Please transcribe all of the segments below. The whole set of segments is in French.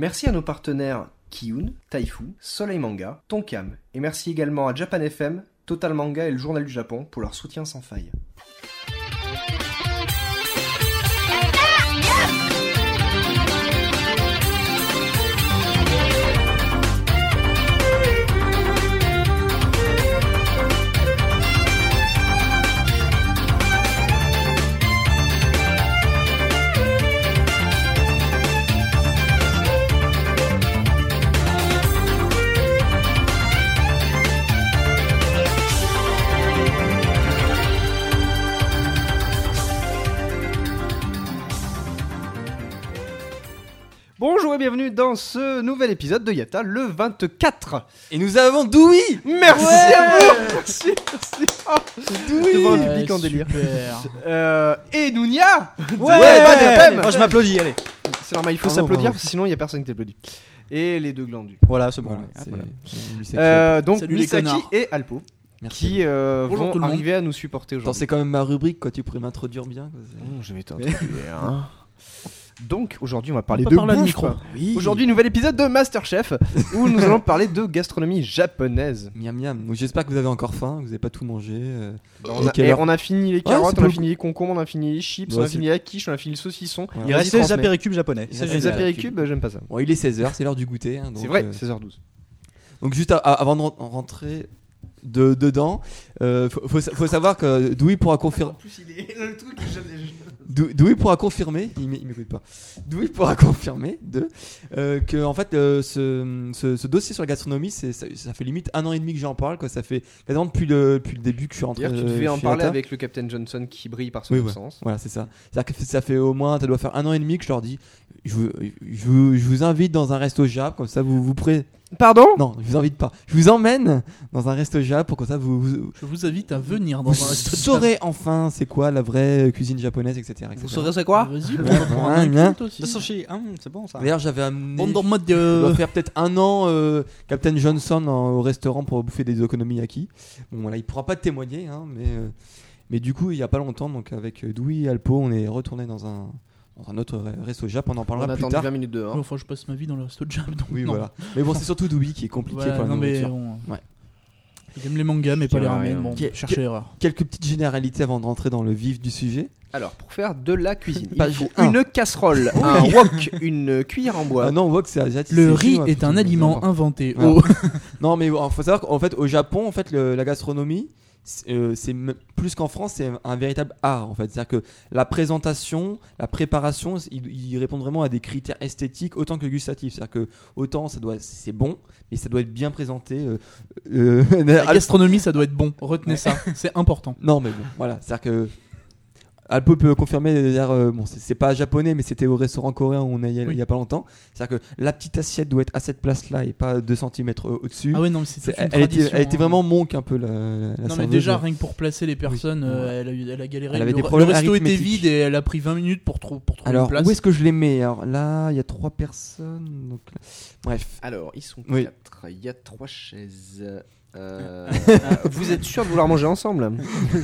Merci à nos partenaires Kiyun, Taifu, Soleil Manga, Tonkam, et merci également à Japan FM, Total Manga et le Journal du Japon pour leur soutien sans faille. Bienvenue dans ce nouvel épisode de Yata, le 24. Et nous avons Doui Merci à vous Merci, merci Oh, Devant un Ouais, public en délire. super. Euh, et Nounia Ouais, FM. Moi, je m'applaudis, allez. C'est normal, il faut Bravo, s'applaudir bravo. parce que sinon il n'y a personne qui t'applaudit. Et les deux glandus. Voilà, c'est bon. Voilà, Ah, c'est- voilà. c'est- Euh, donc Salut Misaki et Alpo Merci. qui euh, Bonjour vont arriver à nous supporter Attends, aujourd'hui. c'est quand même ma rubrique, quoi. Tu pourrais m'introduire bien. quoi, Mmh, je vais t'introduire. hein. Donc aujourd'hui on va parler de parler bouffe. micro. Oui. Aujourd'hui nouvel épisode de Masterchef où nous allons parler de gastronomie japonaise. Miam miam. Donc, J'espère que vous avez encore faim, que vous n'avez pas tout mangé. euh. On a, heure on a fini les carottes, on a fini les concombres, on a fini les chips, Ouais, on a fini la quiche, on a fini le saucisson. Il reste les apéricubes japonais. Il C'est reste Les apéricubes, j'aime pas ça. Bon, il est 16h, c'est l'heure du goûter. hein, C'est vrai, euh, 16h12. Donc juste à- à- avant de ren- rentrer de, dedans, euh, faut, faut sa- faut savoir que Doui pourra confirmer. plus, il est le truc que Dou- Douy pourra confirmer, il m'é- il m'écoute pas. Douy pourra confirmer de, euh, que en fait euh, ce, ce- ce dossier sur la gastronomie, ça, ça fait limite un an et demi que j'en parle, quoi. Ça fait quasiment depuis le, depuis le début que je suis rentré. Tu devais en parler avec le Captain Johnson qui brille par son Oui, ouais. Voilà, c'est ça. C'est-à-dire que ça fait au moins, ça doit faire un an et demi que je leur dis, je vous, je je vous invite dans un resto Jap, comme ça vous vous prêtez. Pardon? Non, je vous invite pas. Je vous emmène dans un resto Jap pour que ça vous, vous, Je vous invite à venir dans vous un resto saurez enfin c'est quoi la vraie cuisine japonaise, etc. etc. Vous saurez c'est quoi? Vas-y, Ouais, bien. Le sushi, hein, c'est bon ça. D'ailleurs, j'avais amené. Bon, dans le mode doit de. faire peut-être un an euh, Captain Johnson en- au restaurant pour bouffer des okonomiyaki. Bon voilà, il pourra pas témoigner, hein, mais euh, mais du coup il y a pas longtemps donc avec euh, Doui et Alpo, on est retourné dans un dans un autre re- resto Jap, on en On parlera a plus tard. 20 minutes dehors. Enfin, je passe ma vie dans le resto de Jap. donc Oui non. voilà. Mais bon, c'est surtout Doui qui est compliqué Voilà, pour la non, mais bon. Ouais. Il aime les mangas, mais pas les ramen. Bon, cherchez qui- erreur. Quelques petites généralités avant de rentrer dans le vif du sujet. Alors, pour faire de la cuisine, il Page faut un. une casserole, un wok, une cuillère en bois. Ah non, on que c'est asiatique. Le riz est un aliment inventé. Voilà. Oh. Non, mais il faut savoir qu'en fait, au Japon, en fait, le- la gastronomie, c'est euh, plus qu'en France, c'est un véritable art. En fait, c'est-à-dire que la présentation, la préparation, ils, ils répondent vraiment à des critères esthétiques autant que gustatifs. C'est-à-dire que autant ça doit, c'est bon, mais ça doit être bien présenté. euh, euh, La gastronomie, ça doit être bon. Retenez ça. C'est important. non, mais bon, voilà. C'est-à-dire que Alpo peut confirmer, d'ailleurs, euh, bon, c'est pas japonais, mais c'était au restaurant coréen où on est il y a, Oui. y a pas longtemps. C'est-à-dire que la petite assiette doit être à cette place-là et pas 2 cm au-dessus. Ah non, mais c'est elle, était, elle était hein. vraiment monk un peu la, la Non mais déjà rien que pour placer les personnes, Oui. euh, elle, a, eu- elle a galéré. Elle avait le, des le resto était vide et elle a pris 20 minutes pour, trou- pour trouver Alors une place. où est-ce que je les mets? Alors là, il y a trois personnes. Donc... là- Bref. Alors, ils sont Oui. quatre. Il y a trois chaises. Euh, vous êtes sûr de vouloir manger ensemble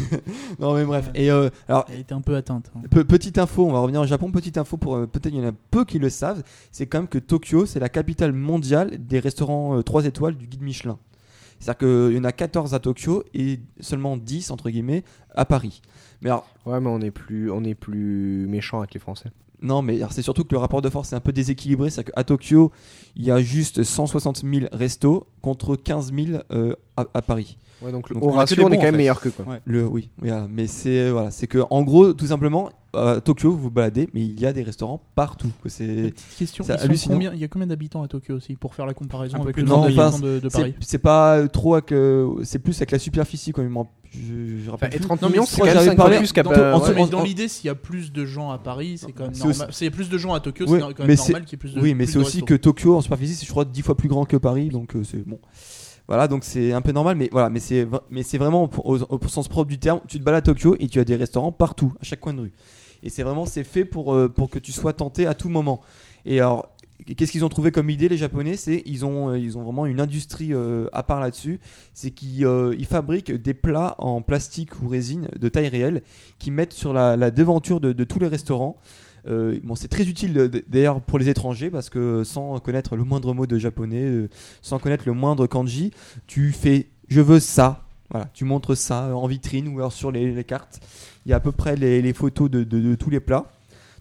Non mais bref. Et euh, alors Elle était un peu atteinte. hein. pe- petite info, on va revenir au Japon. Petite info pour euh, peut-être il y en a peu qui le savent. C'est quand même que Tokyo, c'est la capitale mondiale des restaurants 3 étoiles du guide Michelin. C'est-à-dire qu'il y en a 14 à Tokyo et seulement 10 entre guillemets à Paris. Mais alors Ouais, mais on est plus, on est plus méchant avec les Français. Non, mais c'est surtout que le rapport de force est un peu déséquilibré. C'est-à-dire qu'à Tokyo, il y a juste 160 000 restos contre 15 000 euh, à Paris. Ouais, donc, Donc, au on ratio, on est quand même fait. meilleur que quoi. Ouais. Le, oui, mais c'est voilà, c'est que en gros, tout simplement, à Tokyo, vous vous baladez, mais il y a des restaurants partout. C'est Petite question, combien- il y a combien d'habitants à Tokyo aussi pour faire la comparaison avec le nombre 100 d'habitants000. de, de Paris? c'est pas trop avec, euh, c'est plus avec la superficie quand même. Je, je rappelle Enfin, et plus. 30 Non, mais millions, c'est quand que même j'avais 5 fois parlé plus qu'à Dans- euh, ouais. mais dans l'idée, s'il y a plus de gens à Paris, c'est quand même normal. S'il y a plus de gens à Tokyo, Oui, c'est quand même normal qu'il y ait plus de Oui, mais c'est aussi que Tokyo en superficie, c'est je crois 10 fois plus grand que Paris, donc euh, c'est bon. Voilà, donc c'est un peu normal, mais voilà, mais c'est mais c'est vraiment au, sens propre du terme. Tu te balades à Tokyo et tu as des restaurants partout, à chaque coin de rue. Et c'est vraiment c'est fait pour euh, pour que tu sois tenté à tout moment. Et alors, qu'est-ce qu'ils ont trouvé comme idée les Japonais? C'est ils ont euh, ils ont vraiment une industrie euh, à part là-dessus. C'est qu'ils ils fabriquent des plats en plastique ou résine de taille réelle, qui mettent sur la, devanture de, de tous les restaurants. Euh, c'est très utile euh, d'ailleurs pour les étrangers parce que sans connaître le moindre mot de japonais, euh, sans connaître le moindre kanji, tu fais je veux ça. Voilà, tu montres ça en vitrine ou alors sur les, cartes. Il y a à peu près les, photos de tous les plats.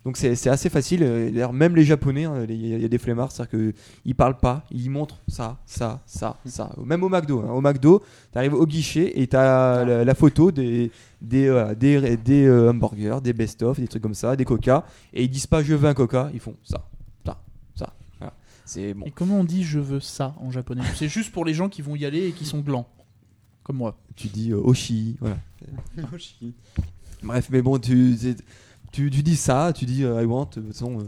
Donc c'est assez facile. Euh, D'ailleurs, même les Japonais, hein, il y, a- il y a des flemmards, c'est-à-dire qu'ils parlent pas, ils montrent ça, ça, ça, ça. Même au McDo. hein. Au McDo, tu arrives au guichet et tu as la, la photo des, des, voilà, des, des, euh, hamburgers, des best-of, des trucs comme ça, des coca. Et ils disent pas je veux un coca, ils font ça, ça, ça. Voilà. C'est bon. Et comment on dit je veux ça en japonais? C'est juste pour les gens qui vont y aller et qui sont glands. Comme moi. Tu dis euh, Oshi, voilà. Bref, mais bon, tu, tu, tu dis ça, tu dis euh, I want, de toute façon. euh,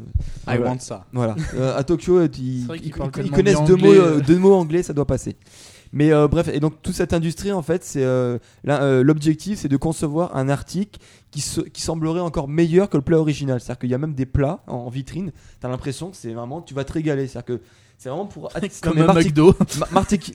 I voilà. want ça. Voilà. Euh, à Tokyo, euh, ils, connaissent deux mots, anglais, euh, euh. deux mots anglais, ça doit passer. Mais euh, bref, et donc toute cette industrie, en fait, c'est euh, euh, l'objectif, c'est de concevoir un article qui, se- qui semblerait encore meilleur que le plat original. C'est-à-dire qu'il y a même des plats en, en vitrine. T'as l'impression que c'est vraiment, tu vas te régaler. C'est-à-dire que c'est vraiment pour Comme un McDo.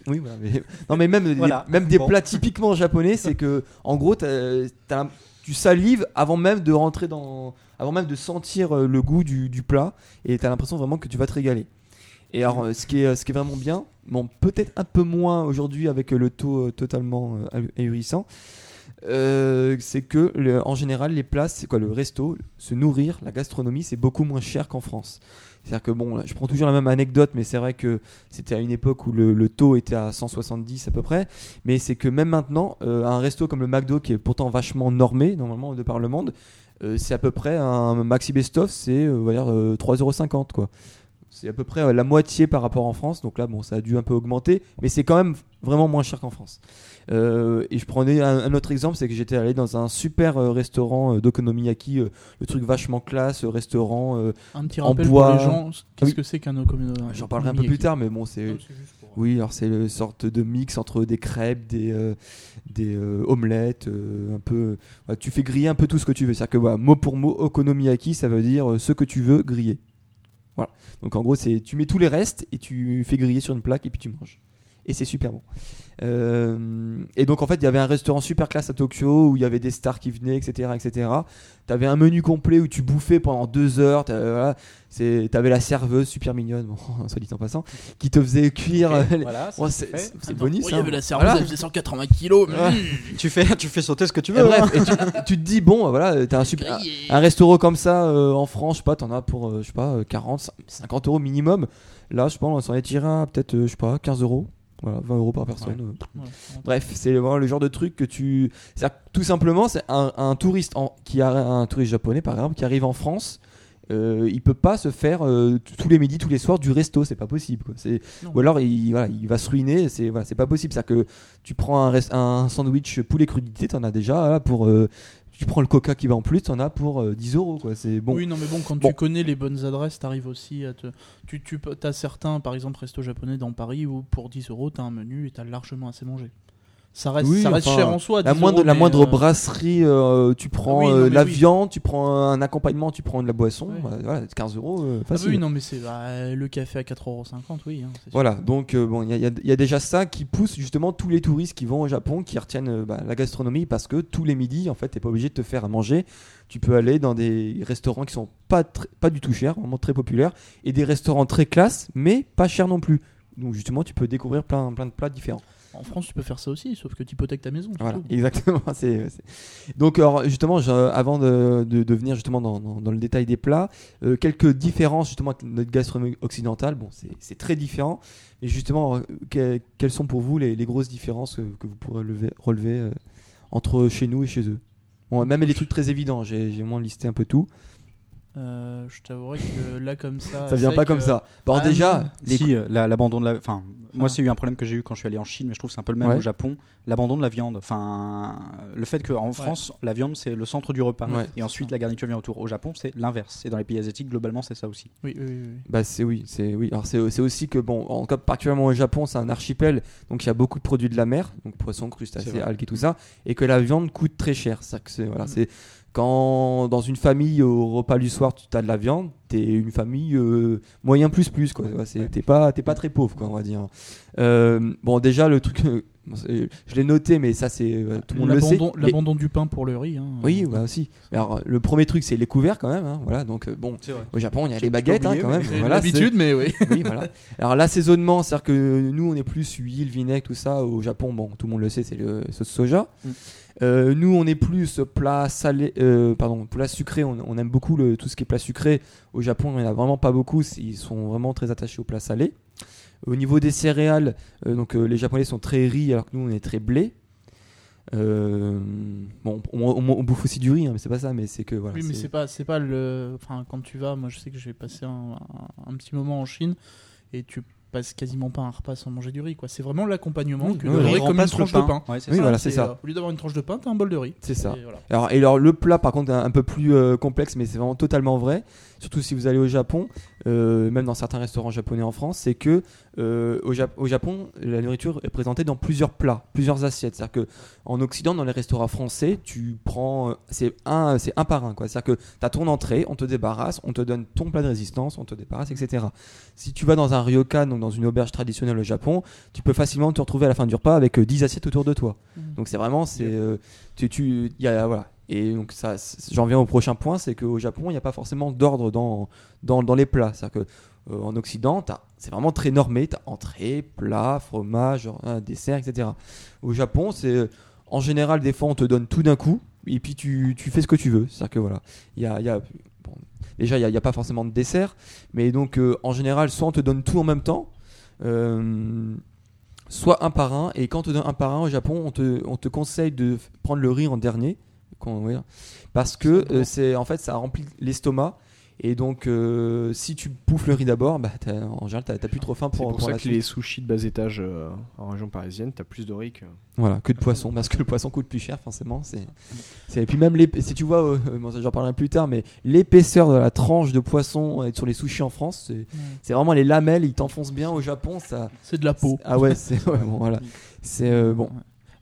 Oui, voilà, mais- non mais même des- même des Bon. plats typiquement japonais, c'est que en gros t'as- t'as- tu salives avant même de rentrer dans, avant même de sentir euh, le goût du, plat et t'as l'impression vraiment que tu vas te régaler. Et alors euh, ce qui est ce qui est vraiment bien, bon peut-être un peu moins aujourd'hui avec euh, le taux euh, totalement euh, ahu- ahurissant. euh, c'est que en général les plats c'est quoi le resto se nourrir la gastronomie c'est beaucoup moins cher qu'en France c'est-à-dire que bon je prends toujours la même anecdote mais c'est vrai que c'était à une époque où le, taux était à 170 à peu près. Mais c'est que même maintenant, euh, un resto comme le McDo, qui est pourtant vachement normé, normalement, de par le monde, euh, c'est à peu près un maxi best-of, c'est euh, on va dire, euh, 3,50€. quoi. C'est à peu près euh, la moitié par rapport en France. Donc là, bon, ça a dû un peu augmenter, mais c'est quand même vraiment moins cher qu'en France. Euh, et je prenais un, un autre exemple, c'est que j'étais allé dans un super euh, restaurant euh, d'okonomiyaki, euh, le truc vachement classe, euh, restaurant. euh, Un petit En rappel bois. pour les gens. Qu'est-ce Oui. que c'est qu'un okonomiyaki J'en parlerai un peu plus tard, mais bon, c'est. Non, c'est juste pour- Oui, alors c'est une sorte de mix entre des crêpes, des, euh, des euh, omelettes, euh, un peu. voilà, tu fais griller un peu tout ce que tu veux. C'est-à-dire que voilà, mot pour mot, okonomiyaki, ça veut dire euh, ce que tu veux griller. Voilà. Donc en gros, c'est tu mets tous les restes et tu fais griller sur une plaque et puis tu manges. Et c'est super bon. Euh, et donc en fait, il y avait un restaurant super classe à Tokyo où il y avait des stars qui venaient, etc., etc. T'avais un menu complet où tu bouffais pendant deux heures. t'avais- Voilà, c'est- t'avais la serveuse super mignonne, bon, soit dit en passant, qui te faisait cuire. Ok, euh, les- voilà, Ouais, c'est c'est fait. c'est- c'est Attends, bonus. oh, Il y hein. avait la serveuse, Voilà. elle faisait 180 kilos. Ouais. mmh, Tu fais, tu fais sauter ce que tu Et veux. bref, hein. et tu, tu te dis, bon, voilà, t'as un, super, grillé. un restaurant comme ça euh, en France, je sais pas, t'en as pour, euh, je sais pas, euh, 40, 50 euros minimum. Là, je pense, on s'en est tiré à peut-être, euh, je sais pas, 15 euros. Voilà, 20 euros par personne. euh. Ouais, Bref, c'est vraiment le genre de truc que tu. c'est-à-dire que tout simplement, c'est un, un touriste en, qui a un touriste japonais par exemple qui arrive en France. euh, il peut pas se faire euh, tous les midis, tous les soirs du resto, c'est pas possible. Quoi. Ou alors il, voilà, il va se ruiner, c'est voilà, pas possible. C'est que tu prends un, rest- un sandwich poulet crudité, t'en as déjà là, pour. Euh, tu prends le coca qui va en plus, t'en as pour euh, 10 euros. Quoi. C'est bon. Oui, non, mais bon, quand Bon. tu connais les bonnes adresses, t'arrives aussi à te. Tu, tu as certains, par exemple, resto japonais dans Paris où pour 10 euros, t'as un menu et t'as largement assez mangé. Ça reste, Oui, ça reste enfin, cher en soi. La 10 moindre, euros, la mais, moindre euh, brasserie, euh, tu prends oui, non, euh, la oui. viande, tu prends un accompagnement, tu prends de la boisson, Ouais. voilà, voilà, 15 euros, Ah facile. oui, non, mais c'est bah, le café à 4,50€, oui. hein, sûr. Voilà, donc bon, il y, a- y y déjà ça qui pousse justement tous les touristes qui vont au Japon, qui retiennent bah, la gastronomie parce que tous les midis, en fait, t'es pas obligé de te faire à manger. Tu peux aller dans des restaurants qui sont pas, pas du tout chers, vraiment très populaires, et des restaurants très classe, mais pas chers non plus. Donc justement, tu peux découvrir plein, plein de plats différents. En France, tu peux faire ça aussi, sauf que tu hypothèques ta maison. Voilà, tout. exactement. Donc, alors, justement, je- avant de, de, de venir justement dans, dans- dans le détail des plats, euh, quelques différences justement avec notre gastronomie occidentale. Bon, c'est très différent. Et justement, euh, que- quelles sont pour vous les, les grosses différences que, que vous pourrez lever- relever euh, entre chez nous et chez eux? Bon, même les trucs très évidents. J'ai moins listé un peu tout. Euh, je t'avouerai que là, comme ça. Ça vient pas que- comme ça. Bon, Ah, déjà, les Si, euh, la- l'abandon de la. Enfin, moi, Ah. c'est eu un problème que j'ai eu quand je suis allé en Chine, mais je trouve que c'est un peu le même Ouais. au Japon. L'abandon de la viande. Enfin, le fait qu'en France, la viande, c'est le centre du repas. Ouais. Et ensuite, la garniture vient autour. Au Japon, c'est l'inverse. Et dans les pays asiatiques, globalement, c'est ça aussi. Oui, oui, oui. Bah c'est oui, c'est oui. Alors c'est aussi que bon, en cas particulièrement au Japon, c'est un archipel, donc il y a beaucoup de produits de la mer, donc poissons, crustacés, algues et tout ça, et que la viande coûte très cher. C'est voilà, c'est quand dans une famille au repas du soir, tu as de la viande, t'es une famille euh, moyen plus plus quoi. Ouais, T'es pas t'es pas très pauvre quoi on va dire. Euh, bon déjà le truc, euh, je l'ai noté mais ça c'est euh, tout le monde le sait. L'abandon Les- du pain pour le riz. hein. Oui, bah aussi. Alors le premier truc c'est les couverts quand même. hein, voilà donc bon au Japon il y a les baguettes hein, quand même. C'est Voilà, l'habitude, mais oui. c'est- oui voilà. Alors l'assaisonnement c'est à dire que nous on est plus huile vinaigre tout ça. Au Japon bon tout le monde le sait c'est le sauce soja. Mm. Euh, nous, on est plus plat salé, euh, pardon, plat sucré. On, on aime beaucoup le, tout ce qui est plat sucré. Au Japon, il n'y en a vraiment pas beaucoup. Ils sont vraiment très attachés au plat salé. Au niveau des céréales, euh, donc les Japonais sont très riz, alors que nous, on est très blé. Bon, on, on- on bouffe aussi du riz, hein, mais c'est pas ça. Mais c'est que voilà. Oui, mais c'est- c'est pas, c'est pas le. Enfin, quand tu vas, moi je sais que j'ai passé un, un- un petit moment en Chine et tu passes quasiment pas un repas sans manger du riz, quoi. C'est vraiment l'accompagnement Oui, que oui, oui. riz comme une le tranche de pain. Ouais, c'est Oui, ça. voilà, c'est ça. euh, au lieu d'avoir une tranche de pain, t'as un bol de riz. C'est ça. Et voilà. Alors, et alors le plat par contre est un peu plus euh, complexe mais c'est vraiment totalement vrai surtout si vous allez au Japon euh, même dans certains restaurants japonais en France c'est que euh, au, Jap- au Japon la nourriture est présentée dans plusieurs plats plusieurs assiettes. C'est à dire que en Occident dans les restaurants français tu prends euh, c'est un c'est un par un quoi. C'est à dire que tu as ton entrée on te débarrasse on te donne ton plat de résistance on te débarrasse etc si tu vas dans un ryokan donc dans une auberge traditionnelle au Japon tu peux facilement te retrouver à la fin du repas avec euh, 10 assiettes autour de toi. Mhm. donc c'est vraiment c'est tu tu il y a voilà et donc ça j'en viens au prochain point c'est qu'au Japon il n'y a pas forcément d'ordre dans, dans dans les plats. C'est à dire que euh, en Occident c'est vraiment très normé. T'as entrée plat fromage un dessert etc au Japon c'est euh, en général des fois on te donne tout d'un coup et puis tu, tu fais ce que tu veux. C'est à dire que voilà. Il y a, y a déjà il n'y a, pas forcément de dessert mais donc euh, en général soit on te donne tout en même temps euh, soit un par un. Et quand on te donne un par un au Japon, on te, on te conseille de prendre le riz en dernier. Ouais, parce que euh, c'est en fait ça remplit l'estomac. Et donc, euh, si tu bouffes le riz d'abord, bah, en général, t'as plus trop faim C'est pour, pour, pour ça la que suite. les sushis de bas étage euh, en région parisienne, t'as plus de riz que. Voilà, que de poisson, parce que le poisson coûte plus cher, forcément. C'est, c'est- et puis même les, si tu vois, euh, bon, ça, j'en parlerai plus tard, mais l'épaisseur de la tranche de poisson euh, sur les sushis en France, c'est, c'est vraiment les lamelles, ils t'enfoncent bien. Au Japon, ça, C'est de la peau. ah ouais, c'est ouais, bon, voilà, c'est euh, bon.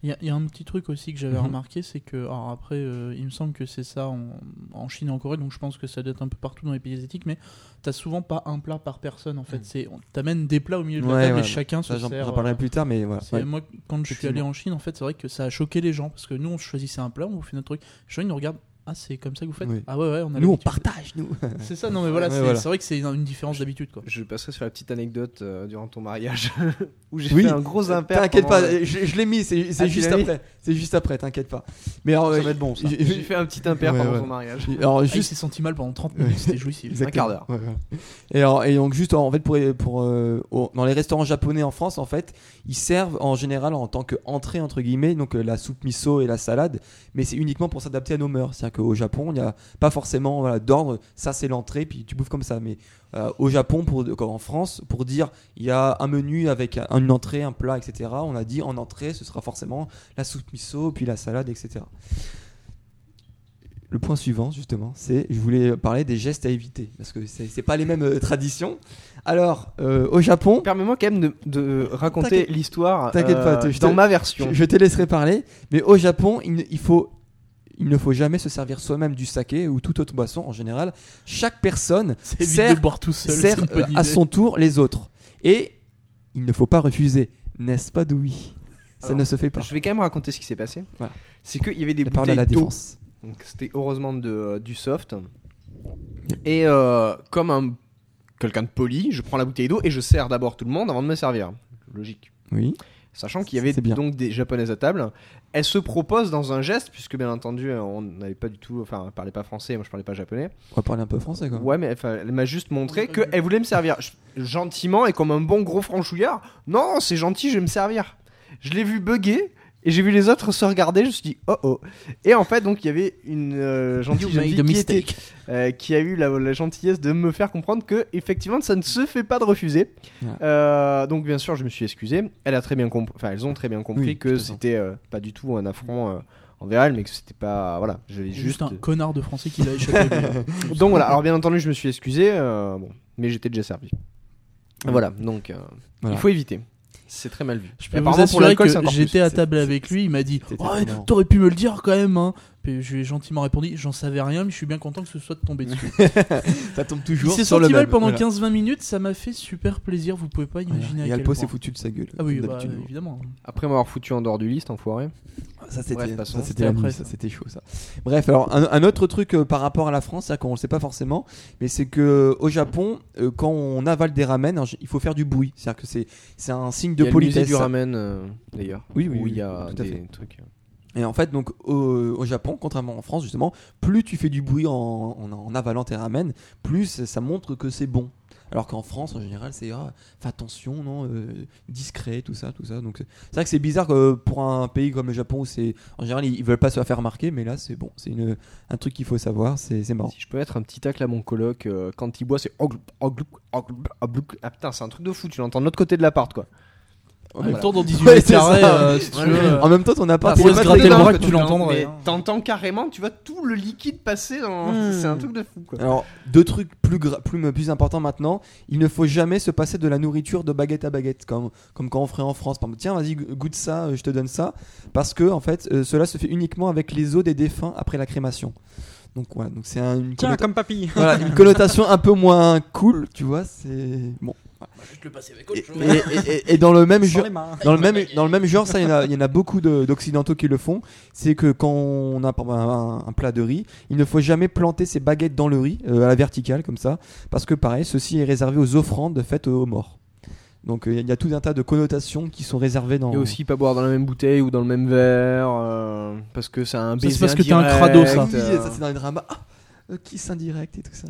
Il y, a- il y a un petit truc aussi que j'avais Mhm. remarqué, c'est que, alors après, euh, il me semble que c'est ça en, en Chine et en Corée, donc je pense que ça doit être un peu partout dans les pays asiatiques, mais t'as souvent pas un plat par personne en fait. Mhm. C'est, on t'amène des plats au milieu de la table ouais, et chacun se Ça, j'en, sert. j'en parlerai euh, plus tard, mais voilà. Ouais. Moi, quand je suis allé en Chine, en fait, c'est vrai que ça a choqué les gens parce que nous, on choisissait un plat, on fait notre truc. Les gens, ils nous regardent. Ah, c'est comme ça que vous faites Oui. Ah ouais, ouais, on a Nous, on partage, nous. C'est ça, non, mais voilà, Ouais, c'est, voilà. vrai que c'est une, une différence d'habitude quoi. Je passerai sur la petite anecdote euh, durant ton mariage où j'ai Oui. fait un gros impair. T'inquiète pas, euh, je, je l'ai mis, c'est, Ah, juste après. C'est juste après, t'inquiète pas. Mais alors, Ça euh, va être bon, ça. j'ai- fait un petit impair Ouais, pendant ouais. ton mariage. alors, Ah, il juste s'est senti mal pendant 30 minutes, c'était jouissif. Exactement. quart d'heure. Ouais, ouais. Et, alors, et donc juste en fait pour, pour euh, dans les restaurants japonais en France en fait ils servent en général en tant qu'entrée entre guillemets donc euh, la soupe miso et la salade mais c'est uniquement pour s'adapter à nos mœurs qu'au Japon il n'y a pas forcément voilà, d'ordre ça c'est l'entrée puis tu bouffes comme ça mais euh, au Japon pour comme en France pour dire il y a un menu avec un- une entrée un plat etc on a dit en entrée ce sera forcément la soupe miso puis la salade etc le point suivant, justement, c'est je voulais parler des gestes à éviter parce que c'est c'est pas les mêmes euh, traditions. Alors, euh, au Japon, Permets-moi quand même de, de raconter l'histoire euh, dans ma version. je, je te laisserai parler, mais au Japon, il faut il ne faut jamais se servir soi-même du saké ou toute autre boisson en général. Chaque personne sert, de boire tout seul. sert c'est une bonne euh, à son tour les autres. Et il ne faut pas refuser, n'est-ce pas, Doui Ça Alors, ne se fait pas. Je vais quand même raconter ce qui s'est passé. Voilà. C'est qu'il y avait des bouteilles la d'eau. défense. Donc c'était heureusement de, euh, du soft. Et euh, comme un quelqu'un de poli, je prends la bouteille d'eau et je sers d'abord tout le monde avant de me servir. Logique. Oui. Sachant qu'il y avait bien. donc des japonaises à table, elle se propose dans un geste, puisque bien entendu euh, on n'avait pas du tout, enfin on parlait pas français, moi je parlais pas japonais. On va parler un peu français, quoi. Ouais, mais enfin, elle m'a juste montré qu'elle voulait me servir gentiment et comme un bon gros franchouillard. Non, c'est gentil, je vais me servir. Je l'ai vu bugger et j'ai vu les autres se regarder. Je me suis dit oh oh. Et en fait, donc il y avait une euh, gentille jeune fille qui, était- euh, qui a eu la, la gentillesse de me faire comprendre que effectivement ça ne se fait pas de refuser. Ouais. Euh, donc bien sûr, je me suis excusé. Elle a très bien enfin elles ont très bien compris Oui, que c'était euh, pas du tout un affront. envers elle, mais que c'était pas. Voilà, j'avais Juste juste. un connard de français qui l'a échappé. Donc voilà, alors bien entendu, je me suis excusé, bon, mais j'étais déjà servi. Voilà, donc euh, Voilà. il faut éviter. C'est très mal vu. Je Et peux vous pour assurer c'est que j'étais à C'est- table c'est- avec lui, il m'a dit énorme. T'aurais pu me le dire quand même, hein. Puis je lui ai gentiment répondu J'en savais rien, mais je suis bien content que ce soit de tomber dessus. Ça tombe toujours le senti mal même. pendant Voilà. 15-20 minutes, ça m'a fait super plaisir. Vous pouvez pas imaginer Et à quel Alpo s'est foutu de sa gueule. Ah oui, bah, évidemment. Après m'avoir foutu en dehors du liste, enfoiré. Ça Bref, c'était ça, après, ça. ça c'était chaud ça. Bref, alors un, un autre truc euh, par rapport à la France, c'est qu'on le sait pas forcément, mais c'est que au Japon, euh, quand on avale des ramen, alors, il faut faire du bruit. C'est-à-dire que c'est c'est un signe de Il y a le musée politesse. du ramen euh, d'ailleurs. Oui, oui, Où oui, il y a tout à des fait. trucs. Et en fait, donc au, au Japon, contrairement en France justement, plus tu fais du bruit en, en, en avalant tes ramen, plus ça montre que c'est bon. Alors qu'en France, en général, c'est ah, fais attention, non, euh, discret, tout ça, tout ça. Donc c'est vrai que c'est bizarre que pour un pays comme le Japon où c'est en général ils, veulent pas se faire remarquer, mais là c'est bon, c'est un truc qu'il faut savoir, c'est marrant. Si je peux mettre un petit tacle à mon coloc, euh, quand il boit, c'est. Ah putain, c'est un truc de fou, tu l'entends de l'autre côté de l'appart quoi. En même temps, dans 18 Ouais, mètres c'est carrés, euh, si tu Ouais, veux, ouais. euh, En même temps, Ah, est se pas gratter très le bras que tu l'entendrais, Mais hein. T'entends carrément, tu vois tout le liquide passer dans. Hmm. C'est un truc de fou quoi. Alors, deux trucs plus, gra- plus, plus importants maintenant. Il ne faut jamais se passer de la nourriture de baguette à baguette, comme, comme quand on ferait en France. Par exemple, tiens, vas-y, go- goûte ça, euh, je te donne ça. Parce que, en fait, euh, cela se fait uniquement avec les os des défunts après la crémation. Donc, voilà, donc c'est un- une, Tiens, connota- comme papy. voilà, une connotation un peu moins cool, tu vois. C'est. Bon. Juste le passer avec Et, autre chose. et- et- et dans le même genre. Dans le, même, dans le même genre, ça, il y en a, il y en a beaucoup de- d'occidentaux qui le font. C'est que quand on a un, un plat de riz, il ne faut jamais planter ses baguettes dans le riz, euh, à la verticale, comme ça. Parce que, pareil, ceci est réservé aux offrandes faites aux morts. Donc, euh, il y a tout un tas de connotations qui sont réservées dans. Et aussi pas boire dans la même bouteille ou dans le même verre euh, parce que c'est un Ça, c'est baiser parce que t'es un indirect, crado, ça. Oui, ça, c'est dans les dramas. Ah, euh, kiss indirect et tout ça.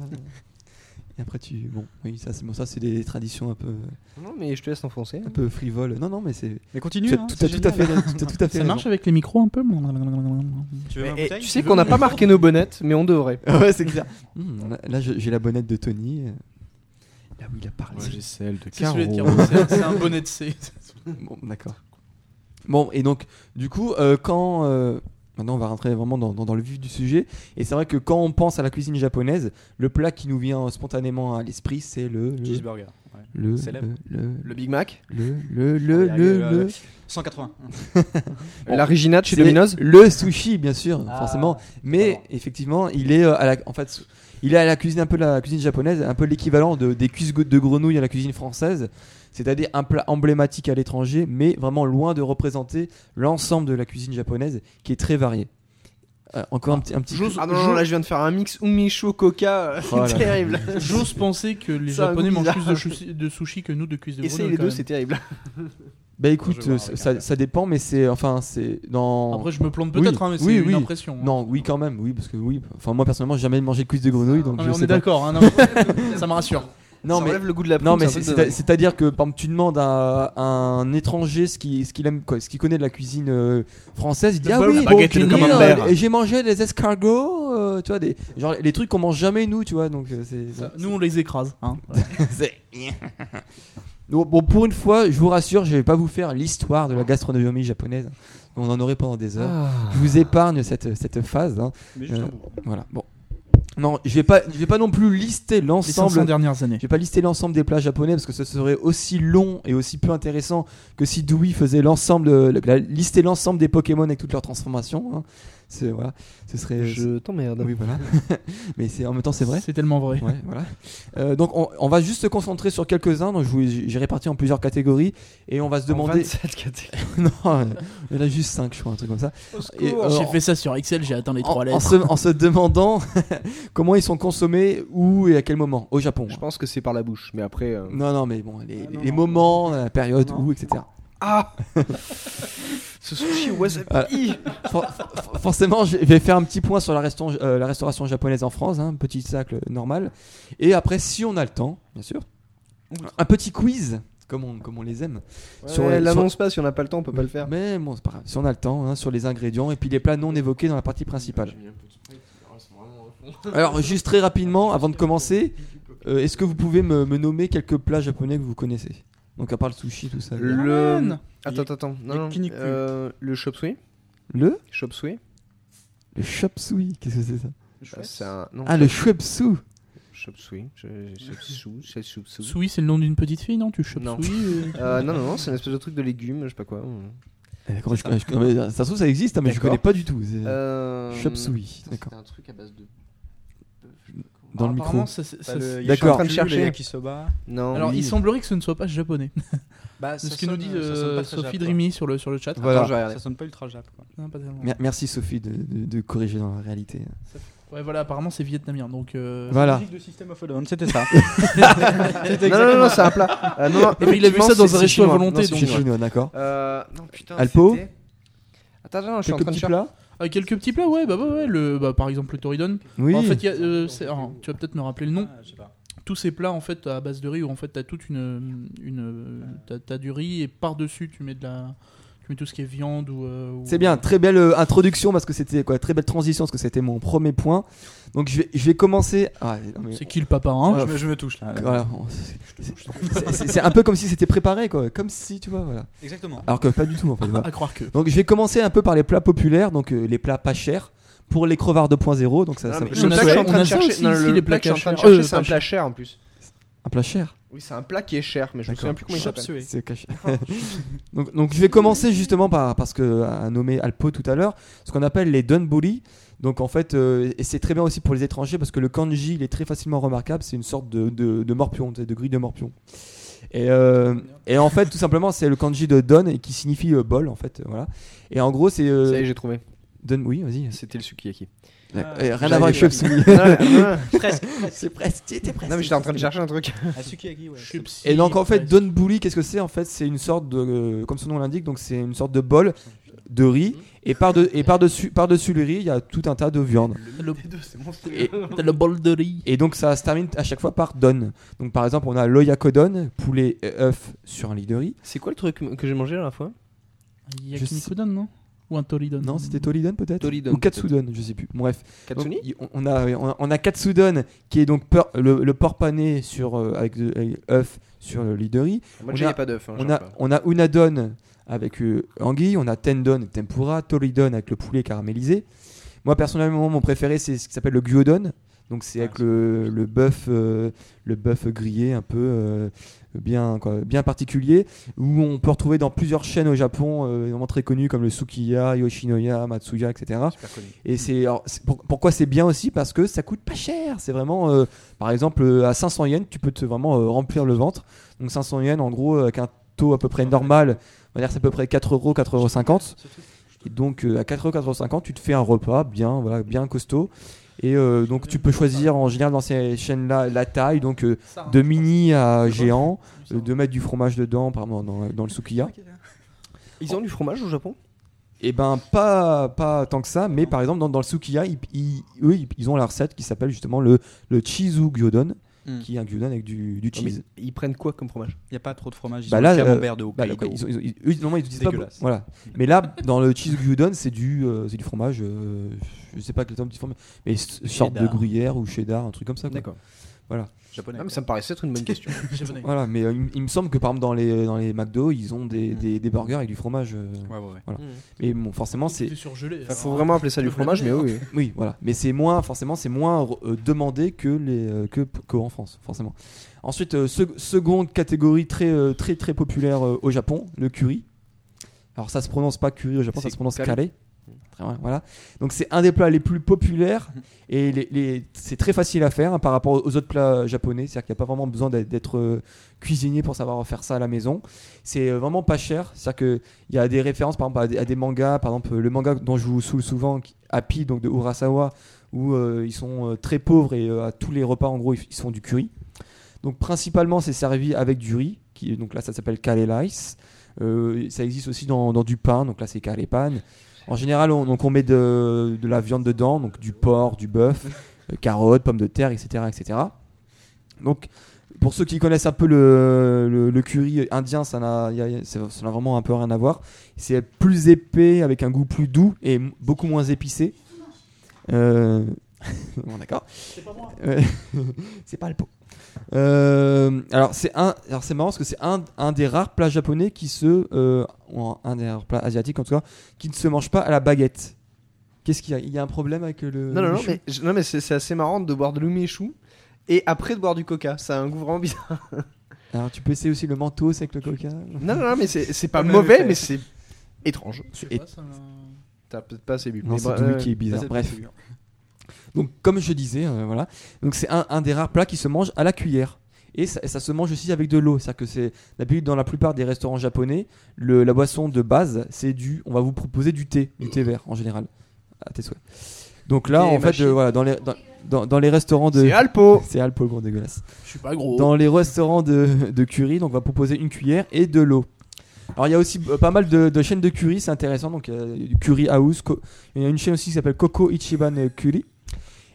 Et après, tu. Bon, oui, ça, c'est bon, ça, c'est des traditions un peu, Non mais je te laisse enfoncer. un peu frivoles. Non, non, mais c'est. Mais continue. Tu as hein, tout, à fait, génial. t'as tout à fait Ça marche avec les micros un peu Tu veux tu sais qu'on n'a pas marqué nos bonnettes, mais on devrait. ouais, c'est clair. Hmm, là, j'ai la bonnette de Tony. euh, Là où il a parlé. j'ai celle de Caro, c'est- c'est un bonnet de C. Bon, d'accord. Bon, et donc, du coup, euh, quand. euh, maintenant, on va rentrer vraiment dans, dans- dans le vif du sujet. Et c'est vrai que quand on pense à la cuisine japonaise, le plat qui nous vient spontanément à l'esprit, c'est le. Le. Cheeseburger. ouais. Le. Célèbre. Le. Le. Le Big Mac, Le. Le. Le. Ah, le- euh, le- 180. Bon. de chez Domino's. Le sushi, bien sûr, Ah, forcément. Mais pardon. effectivement, il est euh, à la, en fait, il est à la cuisine un peu la cuisine japonaise, un peu l'équivalent de, des cuisses de grenouille à la cuisine française. C'est-à-dire un plat emblématique à l'étranger, mais vraiment loin de représenter l'ensemble de la cuisine japonaise, qui est très variée. Euh, encore un petit, un petit. J'ose- Ah non, là je viens de faire un mix umisho coca, euh, c'est terrible. J'ose penser que les Japonais mangent plus de, sushi que nous de cuisses de Essaye grenouille. les deux, même. c'est terrible. Bah écoute, euh, ça, dépend, mais c'est enfin c'est dans. Après, je me plante peut-être, Oui, hein, mais c'est oui, une oui. impression. hein. Non, oui quand même, oui parce que oui. Enfin moi personnellement, j'ai jamais mangé de cuisse de grenouille, donc je mais on sais est pas. d'accord, hein, non, ça me rassure. Non ça mais enlève le goût de la Non, prune, mais c'est c'est- c'est-à-dire que par exemple, tu demandes à, à un étranger ce qu'il ce qu'il aime, quoi, ce qu'il connaît de la cuisine euh, française, il dit ah oui, et j'ai mangé des escargots, euh, tu vois, des genre les trucs qu'on mange jamais nous, tu vois, donc euh, c'est. Ça, nous, on les écrase. Hein. c'est- Donc, bon, pour une fois, je vous rassure, je vais pas vous faire l'histoire de la gastronomie japonaise. On en aurait pendant des heures. Ah. Je vous épargne cette, cette phase. hein. Mais juste Euh. Voilà. Bon. Non, je vais pas, je vais pas non plus lister l'ensemble 500 dernières années. je vais pas lister l'ensemble des plats japonais parce que ce serait aussi long et aussi peu intéressant que si Dewey faisait l'ensemble, lister l'ensemble des Pokémon avec toutes leurs transformations. hein. C'est voilà, ce serait. Je t'emmerde. Oui voilà. Mais c'est en même temps c'est vrai. C'est tellement vrai. Ouais, voilà. Euh, donc on, on va juste se concentrer sur quelques-uns. Donc je vous- j'ai réparti en plusieurs catégories et on va se demander. 27 catégories. non, euh, il y en a juste 5 je crois un truc comme ça. Euh, J'ai fait ça sur Excel, j'ai atteint les en, trois en lettres. se, en se demandant comment ils sont consommés, où et à quel moment au Japon. Je pense que c'est par la bouche, mais après. euh, Non, non, mais bon, les, Ah, non, les non. moments, la période, Non. où, etc. Ah Ce sushi wasabi Ah. For- for- forcément, je vais faire un petit point sur la, restauration- euh, la restauration japonaise en France, hein, petit sac normal. Et après, si on a le temps, bien sûr, un petit quiz, comme on, comme on les aime. Sur Ouais, les- L'annonce pas, si on n'a pas le temps, on peut pas le faire. Mais bon, c'est pas grave. Si on a le temps, hein, sur les ingrédients et puis les plats non évoqués dans la partie principale. Alors, juste très rapidement, avant de commencer, euh, est-ce que vous pouvez me, me nommer quelques plats japonais que vous connaissez? Donc, à part le sushi, tout ça. Le, Le. Attends, attends, attends. Non. Euh, le chop suey. le, Chop suey. chop suey, qu'est-ce que c'est ça? Ah, c'est un. Non, Ah, le chop suey. Je- Chop suey. Chop suey. Soui, c'est le nom d'une petite fille, non? Tu chopes Non. Soui euh, Euh, non, non, non, c'est une espèce de truc de légumes, je sais pas quoi. Eh, d'accord, je- je- mais ça se trouve, ça existe, hein, mais je D'accord. connais pas du tout. c'est- Euh... Chop suey, d'accord. C'était un truc à base de. Dans le Apparemment, micro. D'accord. En train de chercher. le yakisoba. Non. Alors, oui. il semblerait que ce ne soit pas japonais. Bah, ce que nous dit euh, très Sophie. Dreamy sur le, sur le chat. Voilà. Ça sonne pas ultra jap. Quoi. Non, pas tellement. Mer- Merci Sophie de, de- de corriger dans la réalité. Ouais, voilà, apparemment c'est vietnamien. Donc, euh, Voilà. Musique de System of a Down, c'était ça. Non, non, non, c'est un plat. Euh, non, Et il a vu ça dans un resto à chinois. volonté, c'est chinois. D'accord. Euh, non, putain. Alpo Attends, je suis en train de chercher. Euh, quelques petits plats, ouais, bah, ouais, ouais, le, bah, par exemple le toridon. Oui. En fait, il y a, euh, c'est- alors, tu vas peut-être me rappeler le nom. Ah, je sais pas. Tous ces plats en fait à base de riz où en fait t'as toute une, une t'as, t'as du riz et par dessus tu mets de la, mets tout ce qui est viande ou. euh, ou- C'est bien, très belle euh, introduction parce que c'était quoi, très belle transition parce que c'était mon premier point. Donc je vais, je vais commencer. Ah, mais- C'est qui le papa hein. Je me- Je me touche là. Voilà, c'est- un peu comme si c'était préparé quoi, comme si tu vois voilà. Exactement. Alors que pas du tout en fait. voilà. À croire que. Donc je vais commencer un peu par les plats populaires, donc euh, les plats pas chers pour les crevards 2.0. Donc ça, Non, ça- mais je suis en train de chercher. non, le plat que je suis en train de chercher, c'est un plat cher en plus. un plat cher. Oui, c'est un plat qui est cher, mais je me D'accord. souviens plus comment il s'appelle. C'est caché. donc, donc je vais commencer justement par parce que a nommé Alpo tout à l'heure, ce qu'on appelle les dunburi. Donc en fait, euh, et c'est très bien aussi pour les étrangers parce que le kanji il est très facilement remarquable. C'est une sorte de, de, de morpion, de grille de morpion. Et, euh, et en fait, tout simplement, c'est le kanji de don et qui signifie euh, bol en fait. Voilà. Et en gros, c'est euh, Ça y est, j'ai trouvé. don. Oui, vas-y. C'était le sukiyaki. Ouais, Ah, rien à voir avec non, Presque. C'est presque. tu étais presque. non, mais j'étais en train de chercher un truc. Ah, ouais. Et donc en fait, presque. Donbuli, qu'est-ce que c'est En fait, c'est une sorte de, euh, comme son nom l'indique, donc c'est une sorte de bol de riz. Et par de, et par dessus, par dessus le riz, il y a tout un tas de viande. Le-. Et, le bol de riz. et donc ça se termine à chaque fois par don. Donc par exemple, on a l'oyakodon, poulet et œuf sur un lit de riz. C'est quoi le truc que j'ai mangé la dernière fois? Yakinikudon, non? Ou un toridon Non, c'était tolidon peut-être Toridon, Ou katsudon, je sais plus. Bref. Katsuni on- a, on a, on a katsudon qui est donc peur- le, le porc pané sur euh, avec, avec œuf sur le lit de riz. Moi, a pas d'œuf. hein, On a, on a unadon avec euh, anguille, on a tendon et tempura, toridon avec le poulet caramélisé. Moi personnellement, mon préféré c'est ce qui s'appelle le gyudon. Donc c'est avec Ah, le, le bœuf, euh, le bœuf grillé un peu euh, bien, quoi, bien particulier, où on peut retrouver dans plusieurs chaînes au Japon, euh, vraiment très connues comme le Sukiya, Yoshinoya, Matsuya, etc. Et c'est pour- pourquoi c'est bien aussi? Parce que ça coûte pas cher. C'est vraiment, euh, par exemple, euh, à 500 yens, tu peux te vraiment euh, remplir le ventre. Donc 500 yens, en gros, avec un taux à peu près normal, on va dire c'est à peu près 4 euros, 4 euros 50. Et donc euh, à 4 euros, 4 euros 50, tu te fais un repas bien, voilà, bien costaud. Et euh, donc tu peux choisir en général dans ces chaînes-là la taille, donc euh, de mini à géant, euh, de mettre du fromage dedans, par exemple dans, dans le sukiya. Ils ont du fromage au Japon? Et ben pas, pas tant que ça, mais par exemple dans, dans le Sukiya, ils, ils- eux ils, ont la recette qui s'appelle justement le, le Chizu Gyudon, Mm. qui est un gyudon avec du, du mais cheese. Ils prennent quoi comme fromage? Il n'y a pas trop de fromage. Ils Bah ont là, le euh, camembert de Bah, Hokkaido. ils ont- ils ont- ils- eux, normalement ils utilisent pas voilà. Mais là dans le Chizu Gyudon c'est du, euh, c'est du fromage, euh, je sais pas quel terme du fromage, mais sorte de gruyère ou cheddar, un truc comme ça. D'accord. Japonais. Ah, mais ça me paraissait être une bonne question. Japonais. Voilà, mais euh, il, il me semble que par exemple dans les, dans les McDo ils ont des, Mm. des, des burgers avec du fromage. euh, Ouais, ouais, ouais. Mais bon, forcément c'est. Enfin, faut alors. vraiment appeler ça du fromage, mais oui. oui. Voilà. Mais c'est moins, forcément, c'est moins euh, demandé que les euh, que qu'en France, forcément. Ensuite, euh, sec- seconde catégorie très euh, très très populaire euh, au Japon, le curry. Alors ça se prononce pas curry au Japon, ça se prononce curry. Voilà. Donc c'est un des plats les plus populaires et les, les- c'est très facile à faire hein, par rapport aux autres plats japonais. C'est-à-dire qu'il n'y a pas vraiment besoin d'être- euh, cuisinier pour savoir faire ça à la maison. C'est euh, vraiment pas cher. C'est-à-dire qu'il y a des références par exemple à des, à des mangas, par exemple le manga dont je vous saoule souvent, Happy, donc de Urasawa, où euh, ils sont euh, très pauvres et euh, à tous les repas en gros ils, ils font du curry. Donc principalement c'est servi avec du riz, qui, donc là ça s'appelle kale rice. Euh, ça existe aussi dans, dans du pain, donc là c'est kale pan. En général on, donc on met de, de la viande dedans, donc du porc, du bœuf, euh, carottes, pommes de terre, etc., etc. Donc pour ceux qui connaissent un peu le, le, le curry indien, ça n'a y a- y a- ça ça n'a vraiment un peu rien à voir. C'est plus épais, avec un goût plus doux et m- beaucoup moins épicé. Euh, bon, d'accord. C'est pas le pot. Euh, alors c'est un, alors c'est marrant parce que c'est un, un des rares plats japonais qui se, euh, ou un des rares plats asiatiques en tout cas, qui ne se mange pas à la baguette. Qu'est-ce qu'il y a? Il y a un problème avec le. Non, non, le non, chou mais, je- non, mais c'est c'est assez marrant de boire de l'umeshu et après de boire du coca. Ça a un goût vraiment bizarre. Alors tu peux essayer aussi le mentos avec le coca? Non, non, non, mais c'est c'est pas mauvais, mais c'est étrange. Je sais Et- pas, ça- T'as peut-être pas assez bu. Non, Mais c'est bah, euh, qui est bizarre. Bref. Donc, comme je disais, euh, voilà. Donc, c'est un, un des rares plats qui se mange à la cuillère. Et ça, ça se mange aussi avec de l'eau. C'est-à-dire que c'est d'habitude dans la plupart des restaurants japonais, le- la boisson de base, c'est du. On va vous proposer du thé, du thé vert en général, à tes souhaits. Donc là, en fait, euh, voilà, dans les dans, dans- dans les restaurants de. C'est Alpo C'est Alpo, le gros dégueulasse. Je suis pas gros. Dans les restaurants de, de curry, donc on va proposer une cuillère et de l'eau. Alors il y a aussi euh, pas mal de, de chaînes de curry, c'est intéressant. Donc euh, du Curry House, il y a une chaîne aussi qui s'appelle Coco Ichiban Curry.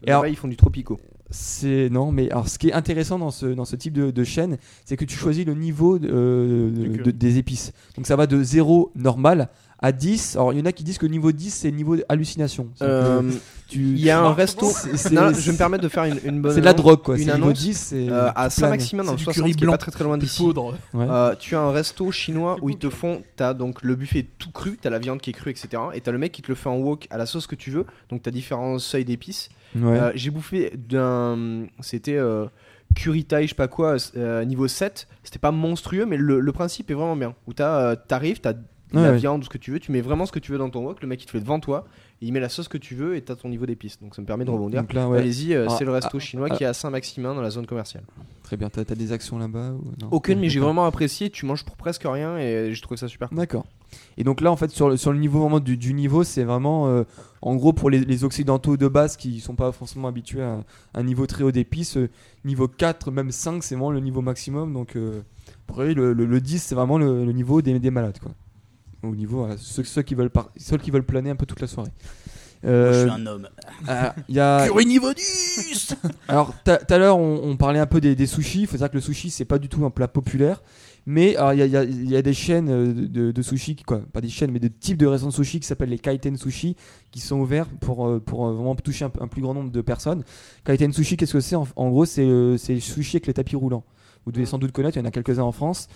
Et alors- là, ils font du tropico. C'est non, mais alors ce qui est intéressant dans ce, dans ce type de, de chaîne, c'est que tu choisis le niveau de- euh, de- des épices. Donc ça va de 0 normal à 10. Alors il y en a qui disent que niveau 10 c'est niveau hallucination. Euh, tu- Il y a un resto. C'est- c'est- Non, je vais me permettre de faire une, une bonne. C'est de la annonce. drogue quoi. Une C'est niveau annonce, 10, c'est Euh, à. Saint-Maximin dans le du 60 curry qui est pas très très loin de d'ici. poudre. Ouais. Euh, tu as un resto chinois où ils te font, t'as donc le buffet tout cru, t'as la viande qui est crue, etc. Et t'as le mec qui te le fait en wok à la sauce que tu veux, donc t'as différents seuils d'épices. Ouais. Euh, J'ai bouffé d'un, c'était euh, curry thai, je sais pas quoi, euh, niveau 7. C'était pas monstrueux, mais le, le principe est vraiment bien. Où t'as, euh, t'arrives, t'as Ouais, la ouais. viande, ce que tu veux, tu mets vraiment ce que tu veux dans ton wok, le mec il te fait devant toi, il met la sauce que tu veux et t'as ton niveau d'épices. Donc ça me permet de rebondir. Donc là, ouais. Allez-y, euh, Ah, c'est le resto ah, chinois ah. qui est à Saint-Maximin dans la zone commerciale. Très bien. T'as as des actions là-bas ou... non? Aucune, mais j'ai vraiment apprécié. Tu manges pour presque rien et j'ai trouvé ça super cool. D'accord. Et donc là, en fait, sur le, sur le niveau vraiment du, du niveau, c'est vraiment, euh, en gros, pour les, les occidentaux de base qui sont pas forcément habitués à un niveau très haut d'épices, euh, niveau 4, même 5, c'est vraiment le niveau maximum. Donc, euh, pour eux, le, le- le 10, c'est vraiment le, le niveau des, des malades, quoi. Au niveau, voilà, ceux, ceux qui veulent par- ceux qui veulent planer un peu toute la soirée. Euh, un homme. ah, il y a, Curry niveau 10 alors, tout à l'heure, on, on parlait un peu des, des sushis. Il faut savoir que le sushi, c'est pas du tout un plat populaire. Mais il y, a- y y des chaînes euh, de, de, de sushi, quoi, pas des chaînes, mais de types de restaurants de sushi qui s'appellent les Kaiten Sushi, qui sont ouverts pour, euh, pour euh, vraiment toucher un, un plus grand nombre de personnes. Kaiten Sushi, qu'est-ce que c'est? En, en gros, c'est euh, c'est le sushi avec les tapis roulants. Vous devez sans doute connaître, il y en a quelques-uns en France.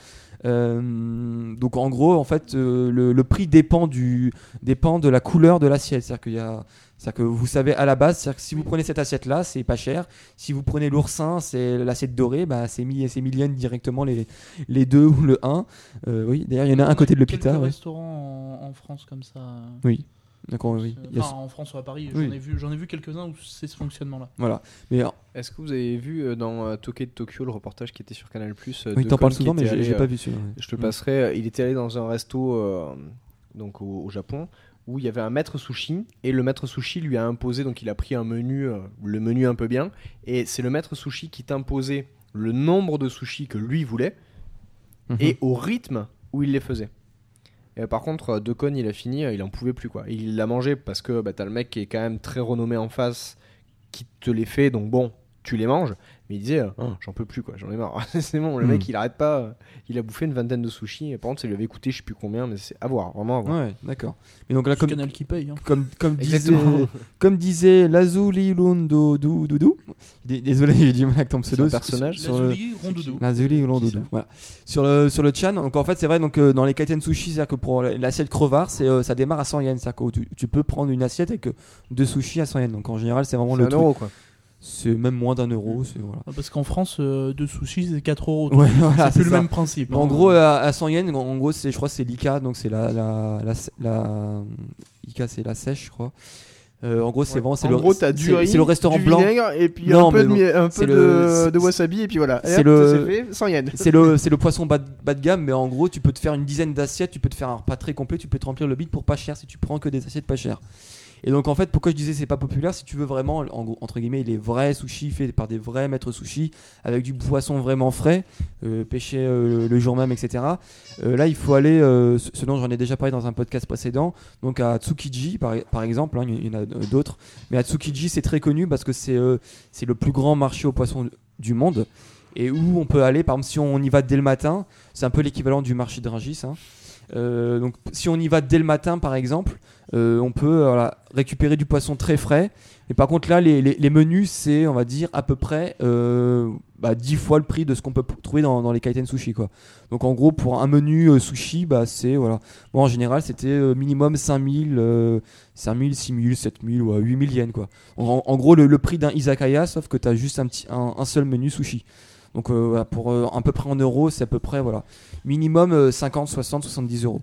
Euh, donc en gros, en fait, euh, le, le prix dépend, du, dépend de la couleur de l'assiette. C'est-à-dire qu'il y a c'est-à-dire que vous savez à la base, c'est-à-dire que si vous prenez cette assiette-là, c'est pas cher. Si vous prenez l'oursin, c'est l'assiette dorée, bah, c'est mi- c'est directement les, les deux ou le 1. Euh, oui, d'ailleurs, il y en a un côté de l'hôpital. Quelques ouais. restaurants en, en France comme ça. Oui, d'accord, oui. Euh, en France ou à Paris, Oui. j'en ai vu, j'en ai vu quelques-uns où c'est ce fonctionnement-là. Voilà. Mais alors, Est-ce que vous avez vu euh, dans euh, Tokyo de Tokyo le reportage qui était sur Canal Plus oui, t'en parles souvent, mais j'ai pas vu celui-là. ouais. Je te le Mm. passerai. euh, Il était allé dans un resto euh, donc au, au Japon où il y avait un maître sushi et le maître sushi lui a imposé donc il a pris un menu, euh, le menu un peu bien et c'est le maître sushi qui t'imposait le nombre de sushis que lui voulait Mhm. et au rythme où il les faisait. Par contre, euh, Decon, il a fini, euh, il en pouvait plus quoi. Il l'a mangé parce que bah, t'as le mec qui est quand même très renommé en face qui te les fait, donc bon, tu les manges. Mais il disait, Ah, j'en peux plus quoi, j'en ai marre. c'est bon, le Hmm. mec il arrête pas. Il a bouffé une vingtaine de sushis et par contre, ça lui avait coûté je sais plus combien, mais c'est à voir, vraiment à voir. Ouais, d'accord. Mais donc là, comme, Canal qui paye. hein. comme, comme disait, comme disait Lazuli Londo Dou Doudou. Désolé, j'ai du mal avec ton pseudo. un personnage sur Lazuli, Rondoudou. Lazuli. Voilà. Sur le sur le chan. Donc en fait, c'est vrai. Donc euh, dans les kaiten sushi, c'est-à-dire que pour l'assiette crevard, c'est euh, ça démarre à 100 yens. C'est-à-dire que tu, tu peux prendre une assiette avec euh, deux sushis à 100 yens. Donc en général, c'est vraiment le un truc. euro quoi. C'est même moins d'un euro. C'est voilà. Ah, Parce qu'en France, euh, deux sushis, c'est 4 euros. Ouais, voilà, c'est plus le ça. même principe. En hein. gros, à, à 100 yens, en, en gros, c'est, je crois, que c'est l'ICA, donc c'est la, la, la, la- ICA, c'est la sèche, je crois. Euh, en gros, c'est Ouais. vraiment, c'est en le, gros, t'as du c'est- riz, c'est le restaurant du blanc. vinaigre et puis Non, un peu, de, un peu wasabi et puis voilà. C'est le- ça, c'est fait, 100 yens. C'est le, c'est le poisson bas, de- bas de gamme, mais en gros, tu peux te faire une dizaine d'assiettes, tu peux te faire un repas très complet, tu peux te remplir le bide pour pas cher si tu prends que des assiettes pas chères. Et donc, en fait, pourquoi je disais c'est pas populaire Si tu veux vraiment, entre guillemets, les vrais sushis faits par des vrais maîtres sushis, avec du poisson vraiment frais, euh, pêché euh, le jour même, etc. euh, là, il faut aller, euh, ce dont j'en ai déjà parlé dans un podcast précédent, donc à Tsukiji, par, exemple, hein, il y en a d'autres. Mais à Tsukiji, c'est très connu parce que c'est c'est le plus grand marché aux poissons du monde et où on peut aller, par exemple, si on y va dès le matin, c'est un peu l'équivalent du marché de Rungis. hein. Euh, donc, si on y va dès le matin, par exemple, euh, on peut récupérer du poisson très frais. Mais par contre, là, les, menus, c'est, on va dire, à peu près euh, bah, 10 fois le prix de ce qu'on peut trouver dans, les kaiten sushi. Quoi. Donc, en gros, pour un menu euh, sushi, bah, c'est. Voilà. Bon, en général, c'était minimum 5000, euh, 5000, 6000, 7000 ou 8000 yens. Quoi. En, gros, le, prix d'un izakaya, sauf que tu as juste un, petit, un seul menu sushi. Donc, euh, voilà, pour euh, à peu près en euros, c'est à peu près voilà, minimum euh, 50, 60, 70 euros.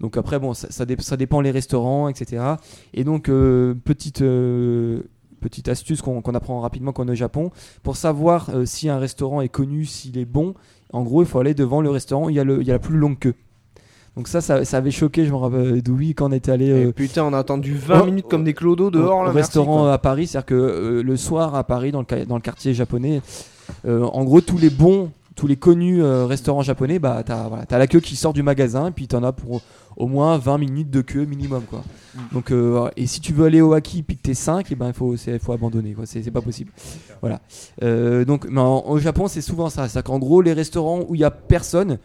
Donc après, bon, ça, ça, dé- ça dépend les restaurants, etc. Et donc, euh, petite, petite astuce qu'on apprend rapidement quand on est au Japon, pour savoir euh, si un restaurant est connu, s'il est bon, en gros, il faut aller devant le restaurant où il y a, le, il y a la plus longue queue. Donc ça, ça, ça avait choqué, je me rappelle, Doui, quand on était allé... Euh, putain, on a attendu 20 oh, minutes comme des clodos dehors au là. restaurant merci, à Paris, c'est-à-dire que euh, le soir à Paris, dans le, ca- dans le quartier japonais, en gros, tous les bons, tous les connus euh, restaurants japonais, bah, t'as voilà, t'as la queue qui sort du magasin, puis t'en as pour au moins 20 minutes de queue minimum. Quoi. Donc, euh, et si tu veux aller au Haki puis que t'es 5, et ben, il faut, c'est- faut abandonner, quoi. C'est, c'est pas possible. Voilà. Euh, donc, mais en- au Japon, c'est souvent ça. C'est-à-dire qu'en gros, les restaurants où il y a personne,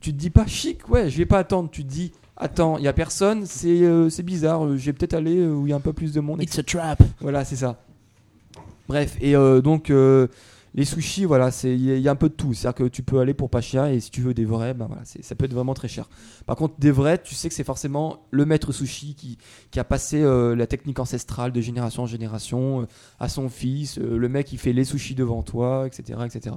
tu te dis pas chic, ouais, je vais pas attendre. Tu te dis, attends, il y a personne, c'est, euh, c'est bizarre, euh, je vais peut-être aller euh, où il y a un peu plus de monde. It's a trap. Voilà, c'est ça. Bref, et euh, donc euh, les sushis, voilà, c'est il y, a- un peu de tout. C'est-à-dire que tu peux aller pour pas et si tu veux des vrais, bah voilà, ça peut être vraiment très cher. Par contre, des vrais, tu sais que c'est forcément le maître sushi qui, qui a passé euh, la technique ancestrale de génération en génération euh, à son fils, euh, le mec qui fait les sushis devant toi, etc., etc.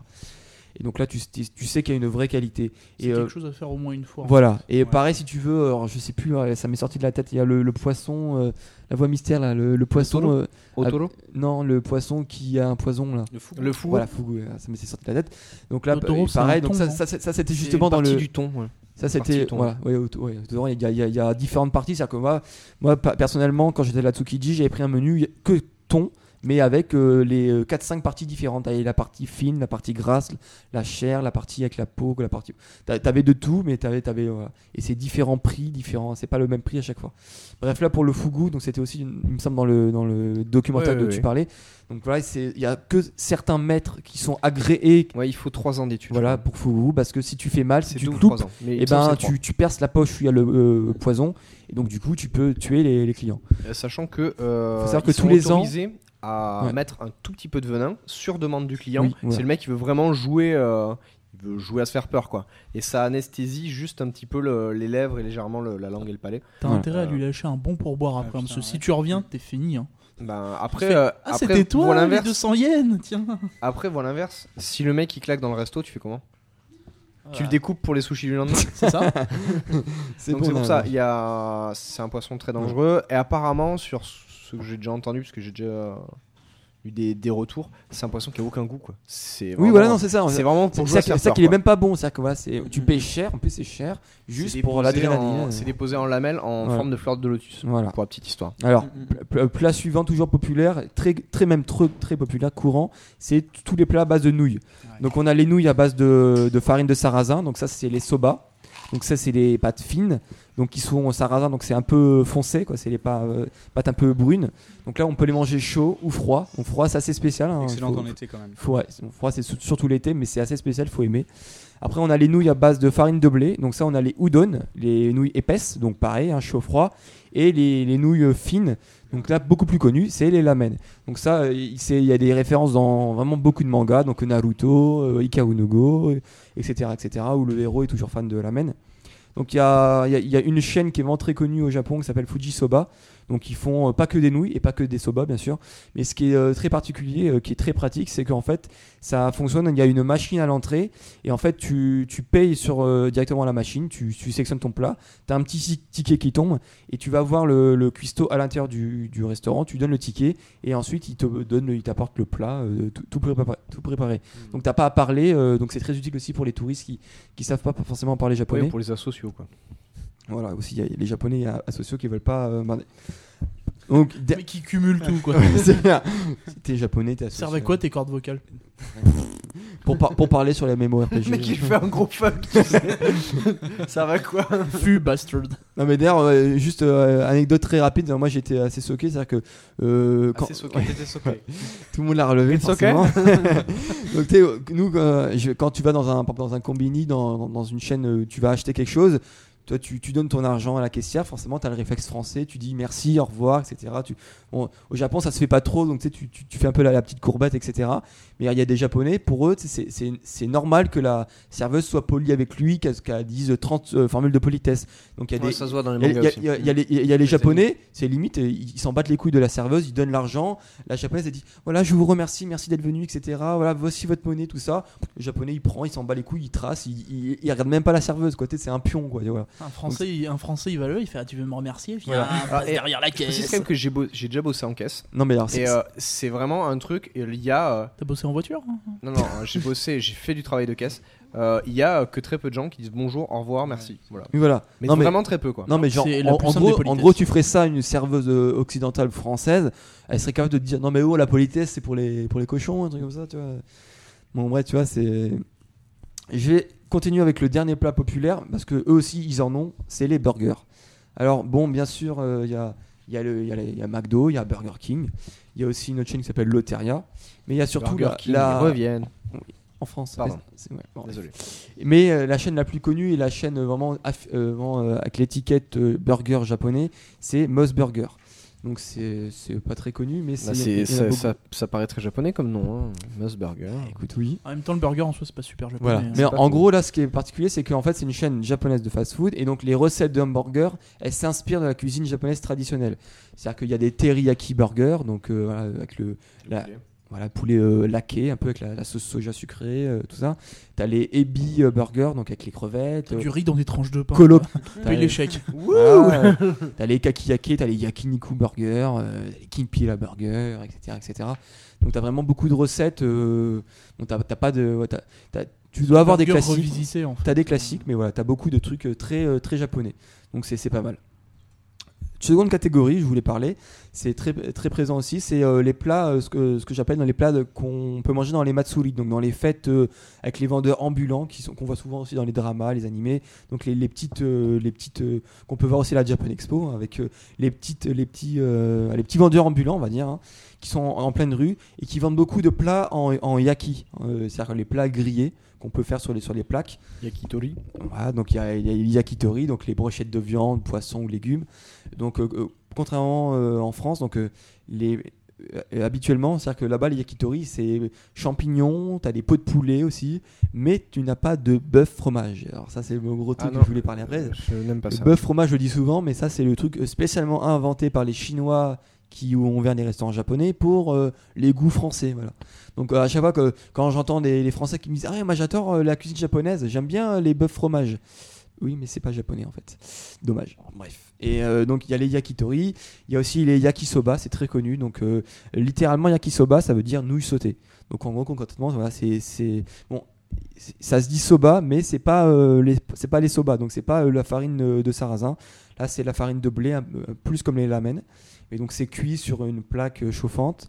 Et donc là, tu, tu sais qu'il y a une vraie qualité. C'est Et euh, quelque chose à faire au moins une fois. voilà. Et Ouais. pareil, si tu veux, alors, je sais plus, euh, ça m'est sorti de la tête. Il y a le, le poisson, euh, la voix mystère là, le, le poisson. euh, Otoro non, le poisson qui a un poison là. Le fou. Le fou. Voilà, euh, ça m'est sorti de la tête. Donc là, euh, c'est pareil, donc thon, ça, non ça, ça, ça, c'était justement dans le. du ton. ouais. Ça c'était du thon, voilà, ouais, ouais, dedans, il y, a- il y a- il y a différentes parties. C'est-à-dire que moi, moi personnellement, quand j'étais à la Tsukiji, j'avais pris un menu que thon, mais avec euh, les euh, 4-5 parties différentes. T'avais la partie fine, la partie grasse, la chair, la partie avec la peau, la partie. t'a- T'avais de tout, mais t'avais, t'avais voilà. et c'est différents prix, différents. C'est pas le même prix à chaque fois. Bref, là pour le fugu, donc c'était aussi, il me semble dans le dans le documentaire Ouais, ouais, dont tu ouais. parlais. Donc voilà, c'est il y a que certains maîtres qui sont agréés. Ouais, il faut 3 ans d'études. Voilà pour fugu parce que si tu fais mal, si tu coupes, 3 ans. Mais et semble ben tu, tu perces la poche où il y a le euh, poison et donc du coup tu peux tuer les, les clients. Euh, Sachant que, euh, Faut savoir que tous les ans- à Ouais. mettre un tout petit peu de venin sur demande du client. Oui, voilà. C'est le mec qui veut vraiment jouer. euh, il veut jouer à se faire peur quoi. Et ça anesthésie juste un petit peu le- les lèvres et légèrement le- la langue et le palais. T'as Ouais. intérêt à lui lâcher un bon pourboire après. Parce que si tu reviens, t'es fini. hein. Ben après, fais, euh, Ah, après, toi, les l'inverse. 200 yens, tiens. Après, voilà l'inverse. Si le mec il claque dans le resto, tu fais comment? Tu le découpes pour les sushis du lendemain? C'est ça c'est bon, pour ça. Il y a, c'est un poisson très dangereux. Et apparemment, sur ce que j'ai déjà entendu, parce que j'ai déjà eu des, des retours, c'est un poisson qui a aucun goût quoi. C'est Oui voilà non c'est ça. C'est vraiment pour ça, c'est qu'il est quoi. même pas bon, c'est que voilà, c'est tu payes cher, en plus c'est cher juste pour l'adrénaline. C'est déposé en lamelles en forme de fleur de lotus. Voilà. Pour la petite histoire. Alors, Mm, mm. pl- pl- plat suivant, toujours populaire, très, très même très, très populaire, courant, c'est tous les plats à base de nouilles. Donc on a les nouilles à base de, de farine de sarrasin, donc ça c'est les soba. Donc ça c'est les pâtes fines, donc qui sont au sarrasin, donc c'est un peu foncé, quoi. C'est les pâtes, euh, pâtes un peu brunes. Donc là on peut les manger chaud ou froid. Donc froid c'est assez spécial. hein. Excellent Faut- en été quand même. faut, ouais, froid, c'est surtout l'été, mais c'est assez spécial, faut aimer. Après, on a les nouilles à base de farine de blé. Donc ça, on a les udon, les nouilles épaisses, donc pareil, un chaud-froid, et les, les nouilles fines. Donc là, beaucoup plus connues, c'est les lamen. Donc ça, euh, il y a des références dans vraiment beaucoup de mangas, donc Naruto, euh, Go, euh, etc., etc., où le héros est toujours fan de lamen. Donc il y a, y a- y a une chaîne qui est vraiment très connue au Japon qui s'appelle Fujisoba. Donc ils font euh, pas que des nouilles et pas que des soba bien sûr. Mais ce qui est euh, très particulier, euh, qui est très pratique, c'est qu'en fait ça fonctionne, il y a une machine à l'entrée et en fait tu, tu payes sur, directement la machine, tu, tu sélectionnes ton plat, tu as un petit ticket qui tombe et tu vas voir le, le cuistot à l'intérieur du, du restaurant, tu donnes le ticket et ensuite il te donne, il t'apporte le plat tout, tout préparé. Tout préparé. Donc t'as pas à parler, donc c'est très utile aussi pour les touristes qui, qui savent pas forcément parler japonais. Ouais, pour les asociaux quoi. Voilà, aussi il y a les japonais asociaux qui veulent pas. euh, donc, de- Mais qui cumule tout, quoi. c'est bien. Si t'es japonais, t'es associé. Servent à quoi tes cordes vocales pour, par- pour parler sur les mémo RPG. Le mec il fait un gros fuck. tu sais. Ça va quoi Fu bastard. Non mais d'ailleurs, euh, juste euh, anecdote très rapide, moi j'étais assez choqué, c'est-à-dire que euh, quand soqué, t'étais soqué. tout le monde l'a relevé forcément. Donc tu sais, nous, euh, je- quand tu vas dans un, dans un combini, dans, dans- une chaîne, tu vas acheter quelque chose, toi tu, donnes ton argent à la caissière, forcément tu as le réflexe français, tu dis merci, au revoir, etc. bon, au Japon ça se fait pas trop, donc tu, fais un peu la, la petite courbette, etc. Mais il y a des Japonais, pour eux, c'est- c'est c'est normal que la serveuse soit polie avec lui, qu'elle dise 30 euh, formules de politesse. Donc il y a Ouais, des, ça se voit dans les il y a- y y les- il y a les Ouais, japonais, c'est limite, euh, ils s'en battent les couilles de la serveuse, ils donnent l'argent. La japonaise elle dit voilà, je vous remercie, merci d'être venu, etc. Voilà, voici votre monnaie, tout ça. Le japonais il prend, il s'en bat les couilles, il trace, il, il, il regarde même pas la serveuse, quoi. C'est un pion, quoi. et Voilà. Un Français, il, un Français, il va là, il fait ah, Tu veux me remercier? Viens, Voilà. passe Ah, et- derrière la C'est caisse. quand même que j'ai déjà bossé en caisse. Non, mais alors, c'est. Et euh, c'est vraiment un truc. Il y a. euh, T'as bossé en voiture hein non, non, j'ai bossé, j'ai fait du travail de caisse. Euh, Il y a euh, que très peu de gens qui disent bonjour, au revoir, merci. Voilà. Oui, voilà. Mais non, mais, vraiment très peu quoi. non, mais genre, C'est la en, plus en simple des gros, en politesses. gros, tu ferais ça à une serveuse euh, occidentale française, elle serait capable de te dire Non, mais oh, la politesse, c'est pour les, pour les cochons, un truc comme ça, tu vois. Bon, bref, tu vois, c'est. Je vais continuer avec le dernier plat populaire, parce que eux aussi, ils en ont, c'est les burgers. Alors, bon, bien sûr, euh, il y a. Il y, a le- il y a les- il y a McDo, il y a Burger King, il y a aussi une autre chaîne qui s'appelle Loteria, mais il y a surtout Burger la, King, la- ils reviennent. en France. Pardon. c'est- ouais, bon, Désolé. mais euh, la chaîne la plus connue et la chaîne vraiment, aff- euh, vraiment, euh, avec l'étiquette burger japonais, c'est Moss Burger. Donc c'est pas très connu, mais c'est. Bah, c'est- ça, ça, ça paraît très japonais comme nom, hein. Burger. Écoute, oui. En même temps, le burger en soi, c'est pas super japonais. Voilà. hein. Mais en, gros, là, ce qui est particulier, c'est qu'en fait, c'est une chaîne japonaise de fast-food et donc les recettes de hamburger, elles s'inspirent de la cuisine japonaise traditionnelle. C'est-à-dire qu'il y a des teriyaki burgers, donc euh, voilà, avec le la- voilà, poulet euh, laqué, un peu avec la, la sauce soja sucrée, euh, tout ça. T'as les ebi euh, burgers, donc avec les crevettes. T'as euh, du riz dans des tranches de pain. Colo- T'as Paye les chèques. Voilà, euh, t'as les kakiyake, t'as les yakiniku burgers, euh, les kinpila burgers, etc., etc. Donc t'as vraiment beaucoup de recettes. Euh, donc t'as t'as pas de, ouais, tu dois avoir des Burger classiques. en fait. T'as des classiques, mais voilà, t'as beaucoup de trucs très très japonais. Donc c'est c'est pas mal. Seconde catégorie, je voulais parler, c'est très, très présent aussi, c'est euh, les plats, euh, ce que, ce que j'appelle dans les plats qu'on peut manger dans les matsuri, donc dans les fêtes euh, avec les vendeurs ambulants qui sont qu'on voit souvent aussi dans les dramas, les animés, donc les, les petites, les petites qu'on peut voir aussi à la Japan Expo hein, avec les petites, les petits, les petits vendeurs ambulants, on va dire, hein, qui sont en, pleine rue et qui vendent beaucoup de plats en, en yaki, euh, c'est-à-dire les plats grillés qu'on peut faire sur les sur les plaques. Yakitori. Voilà, donc il y a, y yakitori, donc les brochettes de viande, poisson ou légumes. Donc euh, euh, contrairement euh, en France, donc les habituellement, c'est-à-dire que là-bas les yakitori c'est champignons, tu as des pots de poulet aussi, mais tu n'as pas de bœuf fromage. Alors ça c'est le gros truc Ah que je voulais parler après. Je n'aime pas Le ça. bœuf fromage, je le dis souvent, mais ça, c'est le truc spécialement inventé par les Chinois qui ont ouvert des restaurants japonais pour euh, les goûts français. Voilà. Donc, euh, à chaque fois que quand j'entends des les Français qui me disent Ah, moi j'adore euh, la cuisine japonaise, j'aime bien les bœufs fromage. Oui, mais c'est pas japonais en fait. Dommage. Bref. Et donc, il y a les yakitori, il y a aussi les yakisoba, c'est très connu. Donc, littéralement, yakisoba, ça veut dire nouilles sautées. Donc, en gros, concrètement, voilà, c'est. c'est- Bon, ça se dit soba, mais c'est pas les c'est pas les soba, donc c'est pas la farine de sarrasin. Là, c'est la farine de blé, un peu- plus comme les lamen. Et donc, c'est cuit sur une plaque euh, chauffante.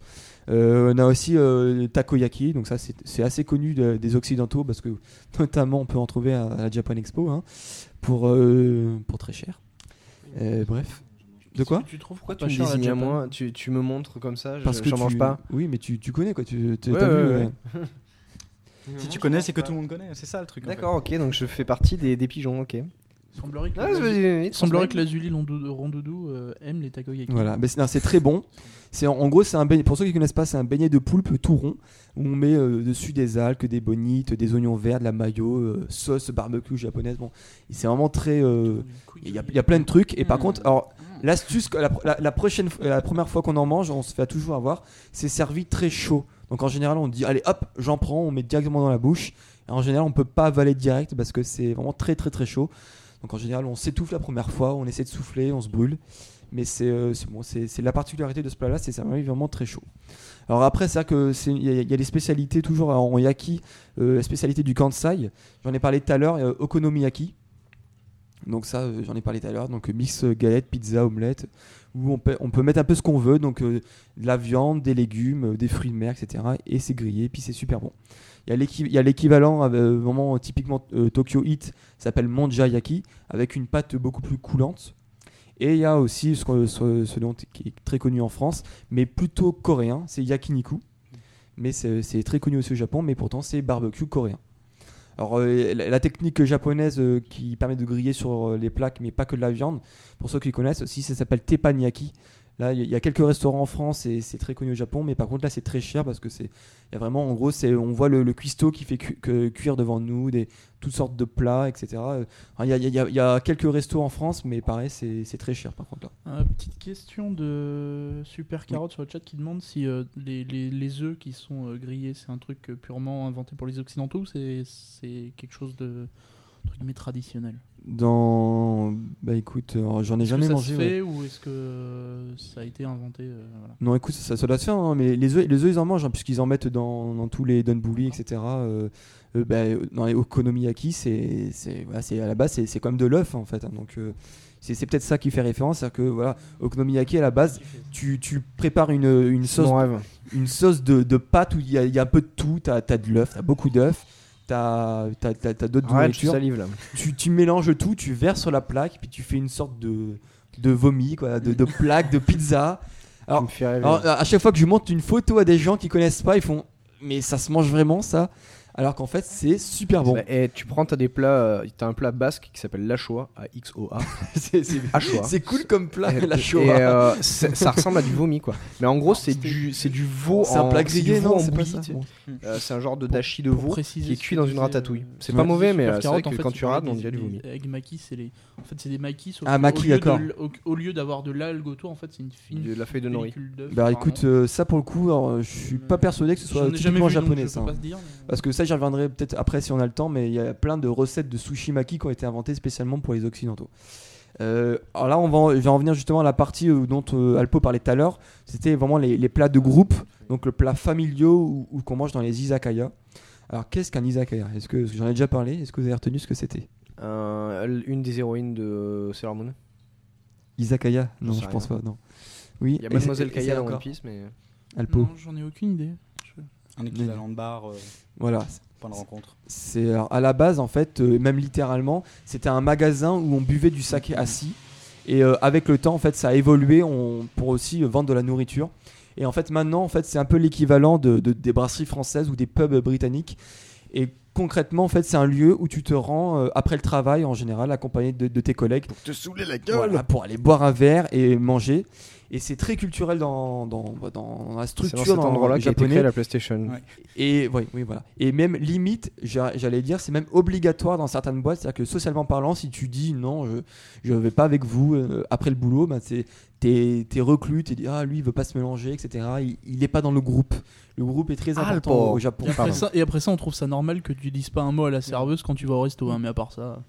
Euh, on a aussi euh, le takoyaki, donc ça, c'est c'est assez connu de- des occidentaux parce que notamment on peut en trouver à, à la Japan Expo hein, pour euh, pour très cher. Euh, bref. De quoi Tu trouves Pourquoi tu me désignes à moi tu, tu me montres comme ça, je Parce que j'en tu... mange pas. Oui, mais tu, tu connais quoi. Tu Ouais, vu, ouais. euh, Si tu connais, c'est que tout le monde connaît. C'est ça le truc. en fait. D'accord, ok, donc je fais partie des, des pigeons, ok. Semblerait que, Ah, la- semblerait que. Lazuli Rondoudou euh, aime les takoyaki. Voilà, mais c'est non, c'est très bon. C'est en, en gros, c'est un beignet. Pour ceux qui connaissent pas, c'est un beignet de poulpe tout rond où on met euh, dessus des algues, des bonites, des oignons verts, de la mayo, euh, sauce barbecue japonaise. Bon, c'est vraiment très. Il y, a- il y a plein de trucs. Et par contre, alors l'astuce, la, la- la prochaine, fois- la première fois qu'on en mange, on se fait toujours avoir. C'est servi très chaud. Donc en général, on dit allez hop, j'en prends, on met directement dans la bouche. Et en général, on peut pas avaler direct parce que c'est vraiment très très très chaud. Donc en général, on s'étouffe la première fois, on essaie de souffler, on se brûle. Mais c'est euh, la particularité de ce plat-là, c'est ça arrive vraiment très chaud. Alors après, c'est il y, a- des spécialités toujours en yaki, euh, la spécialité du Kansai. J'en ai parlé tout à l'heure, okonomiyaki. Donc ça, euh, j'en ai parlé tout à l'heure. Donc mix galette, pizza, omelette, où on peut, mettre un peu ce qu'on veut. Donc de la viande, des légumes, des fruits de mer, etc. Et c'est grillé, puis c'est super bon. Il y a l'équivalent, euh, typiquement euh, Tokyo Heat, s'appelle Monjayaki, avec une pâte beaucoup plus coulante. Et il y a aussi ce, dont- qui est très connu en France, mais plutôt coréen, c'est yakiniku. Mais c'est très connu aussi au Japon, mais pourtant c'est barbecue coréen. Alors euh, la, technique japonaise qui permet de griller sur les plaques, mais pas que de la viande, pour ceux qui connaissent aussi, ça s'appelle teppanyaki. Là, il y, a- quelques restaurants en France et c'est très connu au Japon, mais par contre là c'est très cher parce que c'est, il y a vraiment, en gros, c'est, on voit le, le cuistot qui fait cu- que- cuire devant nous, des toutes sortes de plats, etc. Il y, a, il y a- il y a quelques restos en France, mais pareil, c'est, très cher par contre là. Euh, petite question de Super Carotte sur le chat qui demande si euh, les, les, les œufs qui sont euh, grillés, c'est un truc purement inventé pour les Occidentaux ou c'est quelque chose de guillemets, traditionnel? Dans. Bah écoute, euh, j'en ai Est-ce que jamais ça mangé. se ouais. fait ou est-ce que ça a été inventé euh, voilà. Non, écoute, ça, ça doit se faire, hein, mais les œufs, les œufs, ils en mangent, hein, puisqu'ils en mettent dans, dans tous les donbuli, etc. Euh, euh, bah, euh, dans les okonomiyaki, c'est, c'est, voilà, c'est à la base, c'est, c'est quand même de l'œuf, en fait. hein, donc, euh, c'est, c'est peut-être ça qui fait référence, c'est-à-dire que voilà, okonomiyaki à la base, tu, tu prépares une, une sauce, une sauce de, de pâte où il y, a- il y a un peu de tout. T'as, t'as de l'œuf, t'as beaucoup d'œufs, t'as, t'as d'autres là. tu, tu mélanges tout, tu verses sur la plaque, puis tu fais une sorte de, de vomi, quoi, de, de plaque, de pizza. Alors, à chaque fois que je montre une photo à des gens qui connaissent pas, ils font Mais ça se mange vraiment ça? Alors qu'en fait, c'est super bon. Et tu prends, t'as des plats, euh, t'as un plat basque qui s'appelle à XOA. c'est, c'est- Achua. c'est cool comme plat, Et- la et, Shoah. euh, c'est- ça ressemble à du vomi quoi. Mais en gros, c'est du, c'est du veau C'est un en plat grillé, non en C'est pas ça. Euh, C'est un genre de dashi de veau qui est cuit dans une ratatouille. C'est pas mauvais, mais c'est vrai que quand tu rates, on dirait du vomi. Avec maquis, c'est les. En fait, c'est des maquis. Ah, que maquis, au lieu d'accord. de- Au, au lieu d'avoir de l'algue autour, en fait, c'est une fine. De la feuille de nori. Bah écoute, euh, ça pour le coup, alors, je suis pas persuadé que ce soit typiquement japonais ça. hein. Parce que ça, j'y reviendrai peut-être après si on a le temps, mais il y a plein de recettes de sushi maki qui ont été inventées spécialement pour les occidentaux. Euh, alors là, on va, en- je vais en venir justement à la partie euh, dont euh, Alpo parlait tout à l'heure. C'était vraiment les, les plats de groupe, donc le plat familiaux ou, ou qu'on mange dans les izakaya. Alors, qu'est-ce qu'un izakaya? Est-ce que j'en ai déjà parlé? Est-ce que vous avez retenu ce que c'était? Euh, une des héroïnes de Sailor Moon. Izakaya? Non, je pense rien. pas. Non. Oui. Il y a Mademoiselle Kaya dans One Piece, mais. Alpo. Non, j'en ai aucune idée. Je- Un équivalent de bar, euh, Voilà. point de rencontre. C'est alors, à la base en fait, euh, même littéralement, c'était un magasin où on buvait du saké assis. Et euh, avec le temps, en fait, ça a évolué on, pour aussi euh, vendre de la nourriture. Et en fait, maintenant, en fait, c'est un peu l'équivalent de, de- des brasseries françaises ou des pubs britanniques. Et concrètement, en fait, c'est un lieu où tu te rends euh, après le travail, en général, accompagné de, de tes collègues, Te saouler la voilà, pour aller boire un verre et manger. Et c'est très culturel dans, dans, dans la C'est dans structure cet endroit-là japonais. la PlayStation. Ouais. Et oui, oui, voilà. Et même limite, j'a- j'allais dire, c'est même obligatoire dans certaines boîtes. C'est-à-dire que socialement parlant, si tu dis non, je je vais pas avec vous euh, après le boulot, bah, c'est t'es es reclus, t'es dit ah lui il veut pas se mélanger, etc. Il, il est pas dans le groupe. Le groupe est très Ah, important au Japon. Et après, ça, et après ça, on trouve ça normal que tu dises pas un mot à la serveuse quand tu vas au resto, hein, mais à part ça.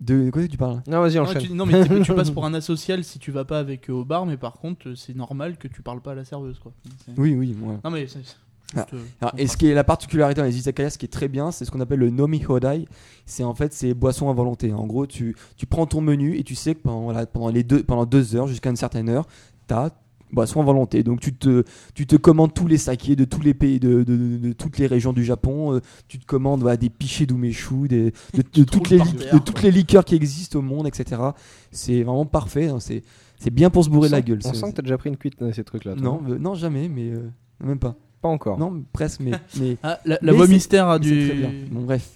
De, quoi tu parles Non, vas-y, Non, enchaîne. tu, non, mais tu passes pour un asocial si tu vas pas avec eux au bar, mais par contre, c'est normal que tu parles pas à la serveuse, quoi. Oui, oui. moi. Non, mais c'est c'est Ah. euh, Alors, et ce qui est la particularité dans les izakaya, ce qui est très bien, c'est ce qu'on appelle le nomi hodai. C'est en fait ces boissons à volonté. En gros, tu, tu prends ton menu et tu sais que pendant, voilà, pendant, les deux, pendant deux heures jusqu'à une certaine heure, tu as boisson à volonté. Donc tu te, tu te commandes tous les sakés de tous les pays, de, de, de- de toutes les régions du Japon. Euh, tu te commandes voilà, des pichés d'umeshu, des, de, toutes les, terre, de toutes les liqueurs qui existent au monde, etc. C'est vraiment parfait. hein. C'est, c'est bien pour se bourrer On la sent- gueule. On sent que t'as déjà pris une cuite dans ces trucs-là. non, euh, non, jamais, mais euh, même pas. Pas encore. Non, presque, mais. mais Ah, la, la Mais voix mystère a du. très bien. Bon, bref.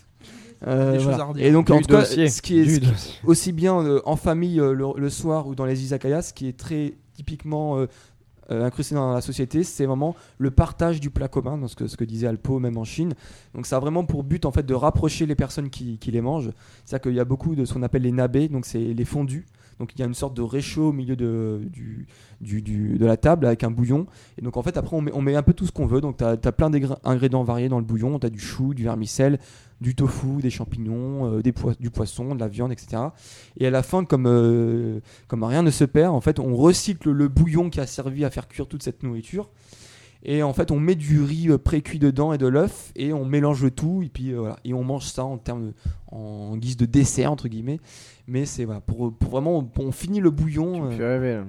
Euh, Des choses voilà. Et donc, Du en tout cas, ce qui est, aussi bien euh, en famille euh, le, le soir ou dans les izakayas, ce qui est très typiquement euh, euh, incrusté dans la société, c'est vraiment le partage du plat commun, dans ce que, ce que disait Alpo, même en Chine. Donc, ça a vraiment pour but en fait de rapprocher les personnes qui, qui les mangent. C'est-à-dire qu'il y a beaucoup de ce qu'on appelle les nabés, donc c'est les fondus. Donc il y a une sorte de réchaud au milieu de, du, du- de la table avec un bouillon. Et donc en fait après on met, on met un peu tout ce qu'on veut. Donc tu as, plein d'ingrédients variés dans le bouillon. Tu as du chou, du vermicelle, du tofu, des champignons, euh, des poi- du poisson, de la viande, etc. Et à la fin, comme, euh, comme rien ne se perd, en fait on recycle le bouillon qui a servi à faire cuire toute cette nourriture. Et en fait, on met du riz euh, pré-cuit dedans et de l'œuf et on mélange le tout et puis euh, voilà et on mange ça en termes de- en guise de dessert entre guillemets. Mais c'est voilà pour, pour vraiment on finit le bouillon. Tu euh, rêver, là.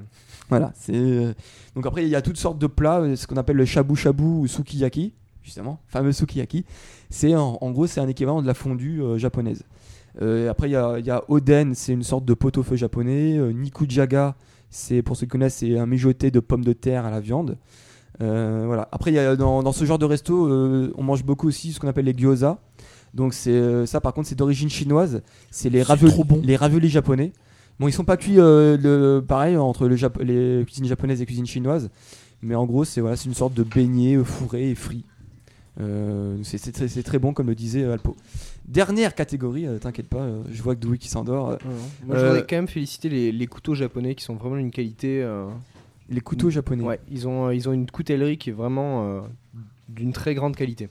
voilà, c'est euh, donc après il y a toutes sortes de plats, ce qu'on appelle le shabu shabu ou sukiyaki, justement, fameux sukiyaki. C'est en, en gros c'est un équivalent de la fondue euh, japonaise. Euh, après il y a, y a oden, c'est une sorte de pot-au-feu japonais. Nikujaga, c'est pour ceux qui connaissent, c'est un mijoté de pommes de terre à la viande. Euh, voilà. Après il y a dans, dans ce genre de resto, euh, on mange beaucoup aussi ce qu'on appelle les gyoza. Donc c'est euh, ça par contre c'est d'origine chinoise. C'est les raviolis, trop bon. les raviolis japonais. Bon ils sont pas cuits euh, le, pareil entre le Jap- les cuisines japonaises et cuisines chinoises. Mais en gros c'est voilà c'est une sorte de beignet fourré et frit. Euh, c'est- très, bon comme le disait Alpo. Dernière catégorie, euh, t'inquiète pas, euh, je vois que Doui qui s'endort. euh, Moi, je voudrais quand même féliciter les, les couteaux japonais qui sont vraiment d'une qualité. Euh, les couteaux japonais. Ouais, ils ont, ils ont une coutellerie qui est vraiment euh, d'une très grande qualité.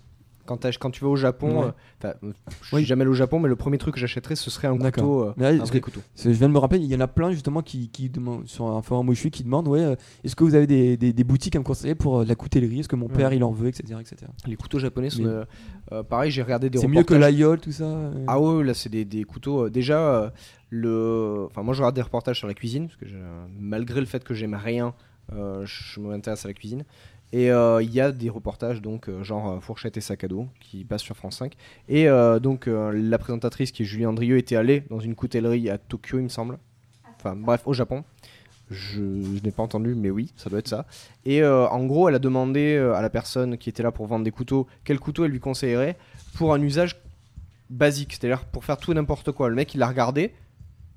Quand, tu vas au Japon, Ouais. euh, euh, je Oui. suis jamais allé au Japon, mais le premier truc que j'achèterais, ce serait un couteau, euh, là, un vrai couteau. Je viens de me rappeler, il y en a plein justement qui, qui demandent, sur un forum où je suis qui demandent ouais, euh, est-ce que vous avez des, des- des boutiques à me conseiller pour euh, de la coutellerie? Est-ce que mon Ouais. père il en veut, etc. etc. Les couteaux japonais sont, Mais- euh, euh, pareil, j'ai regardé des C'est mieux que l'aïeul, tout ça euh. Ah ouais, là c'est des, des couteaux. euh, déjà, euh, le, enfin moi je regarde des reportages sur la cuisine parce que je- malgré le fait que j'aime rien, euh, je m'intéresse à la cuisine. Et euh, il y a des reportages donc euh, genre euh, fourchette et sac à dos qui passent sur France 5. Et euh, donc euh, la présentatrice qui est Julie Andrieux était allée dans une coutellerie à Tokyo il me semble. Enfin bref au Japon. Je, n'ai pas entendu, mais oui, ça doit être ça. Et euh, en gros, elle a demandé euh, à la personne qui était là pour vendre des couteaux quel couteau elle lui conseillerait pour un usage basique, c'est-à-dire pour faire tout et n'importe quoi. Le mec, il l'a regardé,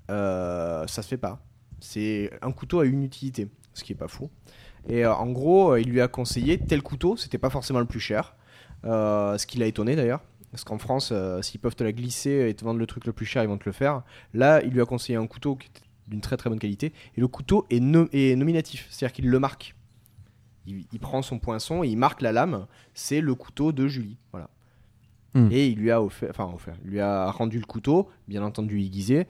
euh, ça se fait pas. C'est un couteau à une utilité, ce qui est pas fou. Et euh, en gros, euh, il lui a conseillé tel couteau, c'était pas forcément le plus cher, euh, ce qui l'a étonné d'ailleurs. Parce qu'en France, euh, s'ils peuvent te la glisser et te vendre le truc le plus cher, ils vont te le faire. Là, il lui a conseillé un couteau qui était d'une très très bonne qualité. Et le couteau est, no- est nominatif, c'est-à-dire qu'il le marque. Il, il prend son poinçon et il marque la lame. C'est le couteau de Julie. Voilà. Hmm. Et il lui a offert, enfin offert, il lui a rendu le couteau, bien entendu aiguisé,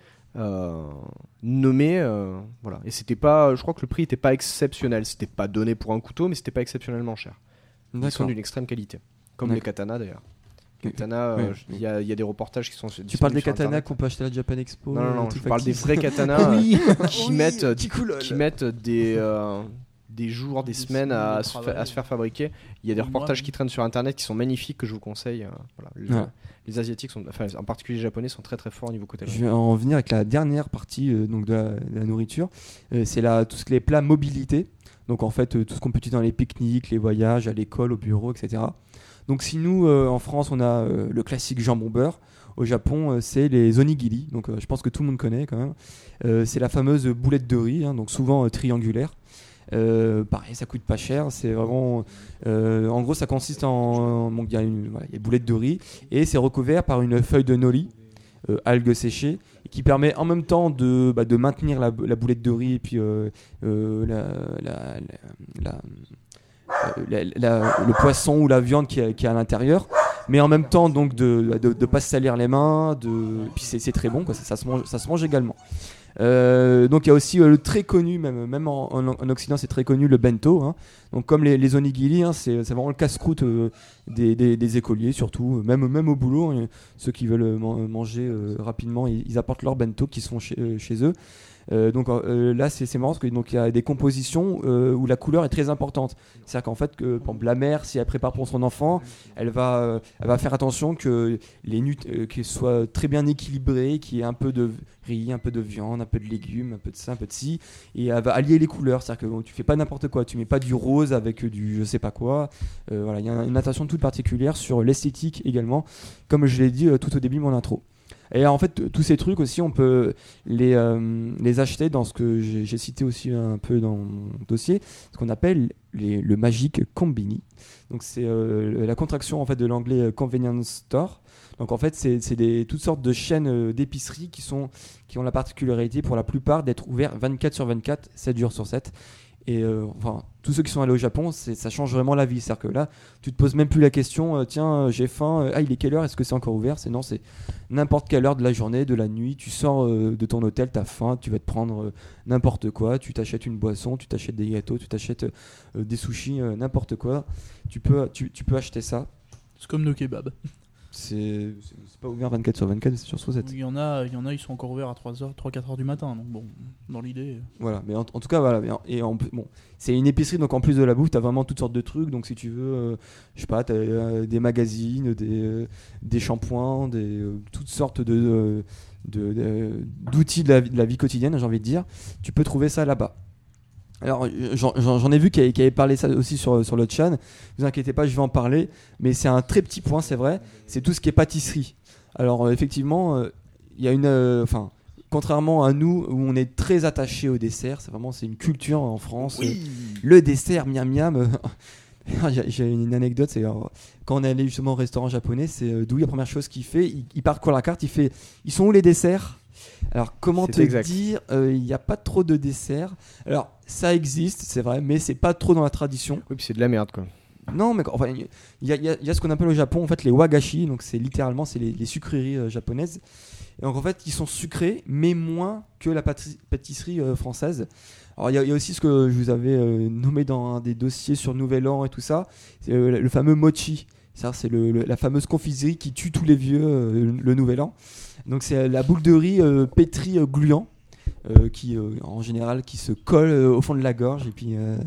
nommé, euh, voilà. Et c'était pas, je crois que le prix était pas exceptionnel. C'était pas donné pour un couteau, mais c'était pas exceptionnellement cher. Ils sont d'une extrême qualité, comme les katanas d'ailleurs. Oui. Oui. euh, il y, a- il y a des reportages qui sont. Tu parles des katanas qu'on peut acheter à la Japan Expo Non, non, euh, non, je parle des vrais katanas oui, euh, qui Oui, mettent, euh, qui mettent des, euh, des jours, des Des semaines semaines à, de se fa- travail. à se faire fabriquer. Il y a des reportages qui traînent sur internet qui sont magnifiques que je vous conseille. euh, voilà. Les, Ouais. les asiatiques sont, enfin en particulier les japonais sont très très forts au niveau côté. Je vais en venir avec la dernière partie euh, donc de, la, de la nourriture. Euh, c'est la, tout ce qui est plats mobilité. Donc en fait, euh, tout ce qu'on peut utiliser dans les pique-niques, les voyages, à l'école, au bureau, etc. Donc si nous, euh, en France, on a euh, le classique jambon beurre, au Japon, euh, c'est les onigiri. Donc euh, je pense que tout le monde connaît quand même. Euh, c'est la fameuse boulette de riz, hein, donc souvent euh, triangulaire. Euh, pareil, ça coûte pas cher. C'est vraiment, euh, en gros, ça consiste en, il y a une, voilà, boulette de riz et c'est recouvert par une feuille de nori, euh, algues séchées, qui permet en même temps de, bah, maintenir la, boulette de riz et puis euh, le poisson ou la viande qui est, à l'intérieur, mais en même temps donc de de pas se salir les mains, c'est très bon, ça se mange également. Euh, donc il y a aussi euh, le très connu, même, en, en- en Occident c'est très connu, le bento. hein. Donc comme les, les onigiri, hein, c'est vraiment le casse-croûte euh, des, écoliers surtout, même, même au boulot, hein, ceux qui veulent man- manger rapidement, ils, apportent leur bento qui sont chez eux. Euh, donc euh, là c'est marrant parce que donc il y a des compositions euh, où la couleur est très importante. C'est-à-dire qu'en fait la mère si elle prépare pour son enfant, elle va euh, elle va faire attention que les euh, qu'ils soient très bien équilibrés, qu'il y ait un peu de riz, un peu de viande, un peu de légumes, un peu de ça, un peu de ci, et elle va allier les couleurs. C'est-à-dire que bon, tu fais pas n'importe quoi, tu mets pas du rose avec du je sais pas quoi. Euh, voilà, il y a une attention toute particulière sur l'esthétique également, comme je l'ai dit euh, tout au début de mon intro. Et en fait, tous ces trucs aussi, on peut les, euh, les acheter dans ce que j'ai cité aussi un peu dans mon dossier, ce qu'on appelle le Magic Combini. Donc c'est euh, la contraction en fait de l'anglais euh, convenience store. Donc en fait, c'est toutes sortes de chaînes d'épicerie qui qui ont la particularité pour la plupart d'être ouverts 24 sur 24, 7 jours sur 7. Et euh, enfin, tous ceux qui sont allés au Japon, ça change vraiment la vie. C'est-à-dire que là, tu te poses même plus la question, euh, tiens, euh, j'ai faim, ah, il est quelle heure, est-ce que c'est encore ouvert? C'est non, c'est n'importe quelle heure de la journée, de la nuit, tu sors de ton hôtel, t'as faim, tu vas te prendre n'importe quoi, tu t'achètes une boisson, tu t'achètes des gâteaux, tu t'achètes des sushis, n'importe quoi. Tu peux, tu, tu peux acheter ça. C'est comme nos kebabs. C'est pas ouvert 24 sur 24, c'est sur 7. Il y en a, il y en a, ils sont encore ouverts à 3h, 3-4h du matin. Donc bon, dans l'idée. euh, Voilà, mais en, en tout cas, voilà. Et en, bon, c'est une épicerie, donc en plus de la bouffe, t'as vraiment toutes sortes de trucs. Donc si tu veux, euh, je sais pas, t'as euh, des magazines, des, euh, des shampoings, des, toutes sortes de, de- de- d'outils de, la, de la vie quotidienne, j'ai envie de dire. Tu peux trouver ça là-bas. Alors, j'en, ai vu qui avait, parlé ça aussi sur, sur le chat. Ne vous inquiétez pas, je vais en parler. Mais c'est un très petit point, c'est vrai. C'est tout ce qui est pâtisserie. Alors, euh, effectivement, euh, il y a une. euh, Enfin contrairement à nous où on est très attaché au dessert, c'est vraiment c'est une culture en France. Le dessert miam miam. J'ai j'ai une anecdote, c'est quand on est allé justement au restaurant japonais, c'est d'où la première chose qu'il fait, il, il parcourt la carte, il fait ils sont où les desserts? Alors comment te exact. dire euh, il n'y a pas trop de desserts Alors ça existe, c'est vrai, mais c'est pas trop dans la tradition. Oui, puis c'est de la merde quoi. Non, mais enfin, il y, a- y y ce qu'on appelle au Japon en fait les wagashi, donc c'est littéralement c'est les, les sucreries euh, japonaises. Et donc en fait, ils sont sucrés, mais moins que la pâtisserie, euh, française. Alors il y, a- il y a aussi ce que je vous avais euh, nommé dans un des dossiers sur Nouvel An et tout ça, c'est le fameux mochi. Ça, c'est la fameuse confiserie qui tue tous les vieux le, le Nouvel An. Donc c'est la boule de riz euh, pétrie euh, gluant. euh, qui euh, en général qui se colle euh, au fond de la gorge. Et puis euh,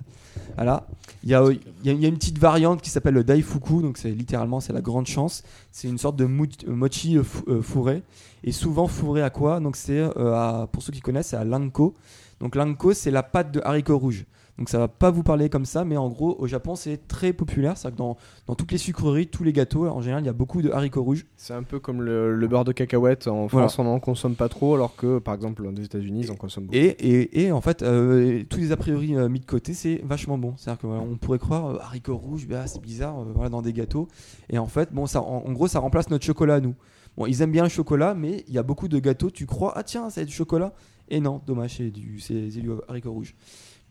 voilà. Il y, a, y a, une petite variante qui s'appelle le daifuku. Donc c'est littéralement c'est la grande chance. C'est une sorte de euh, mochi euh, fou- euh, fourré. Et souvent fourré à quoi? Donc c'est euh, pour ceux qui connaissent c'est à lanko. Donc lanko c'est la pâte de haricots rouges donc ça va pas vous parler comme ça mais en gros au Japon c'est très populaire c'est que dans, dans toutes les sucreries tous les gâteaux en général il y a beaucoup de haricots rouges C'est un peu comme le, le beurre de cacahuète. En Voilà. France, on en consomme pas trop, alors que par exemple, aux États-Unis, ils en consomment beaucoup. Et, et, et en fait, euh, tous les a priori euh, mis de côté, c'est vachement bon. C'est-à-dire que voilà, on pourrait croire euh, haricots rouges, bah, c'est bizarre, voilà, dans des gâteaux. Et en fait, bon, ça, en, en gros, ça remplace notre chocolat à nous. Bon, ils aiment bien le chocolat, mais il y a beaucoup de gâteaux, tu crois, ah tiens, c'est du chocolat. Et non, dommage, c'est du, du haricot rouge.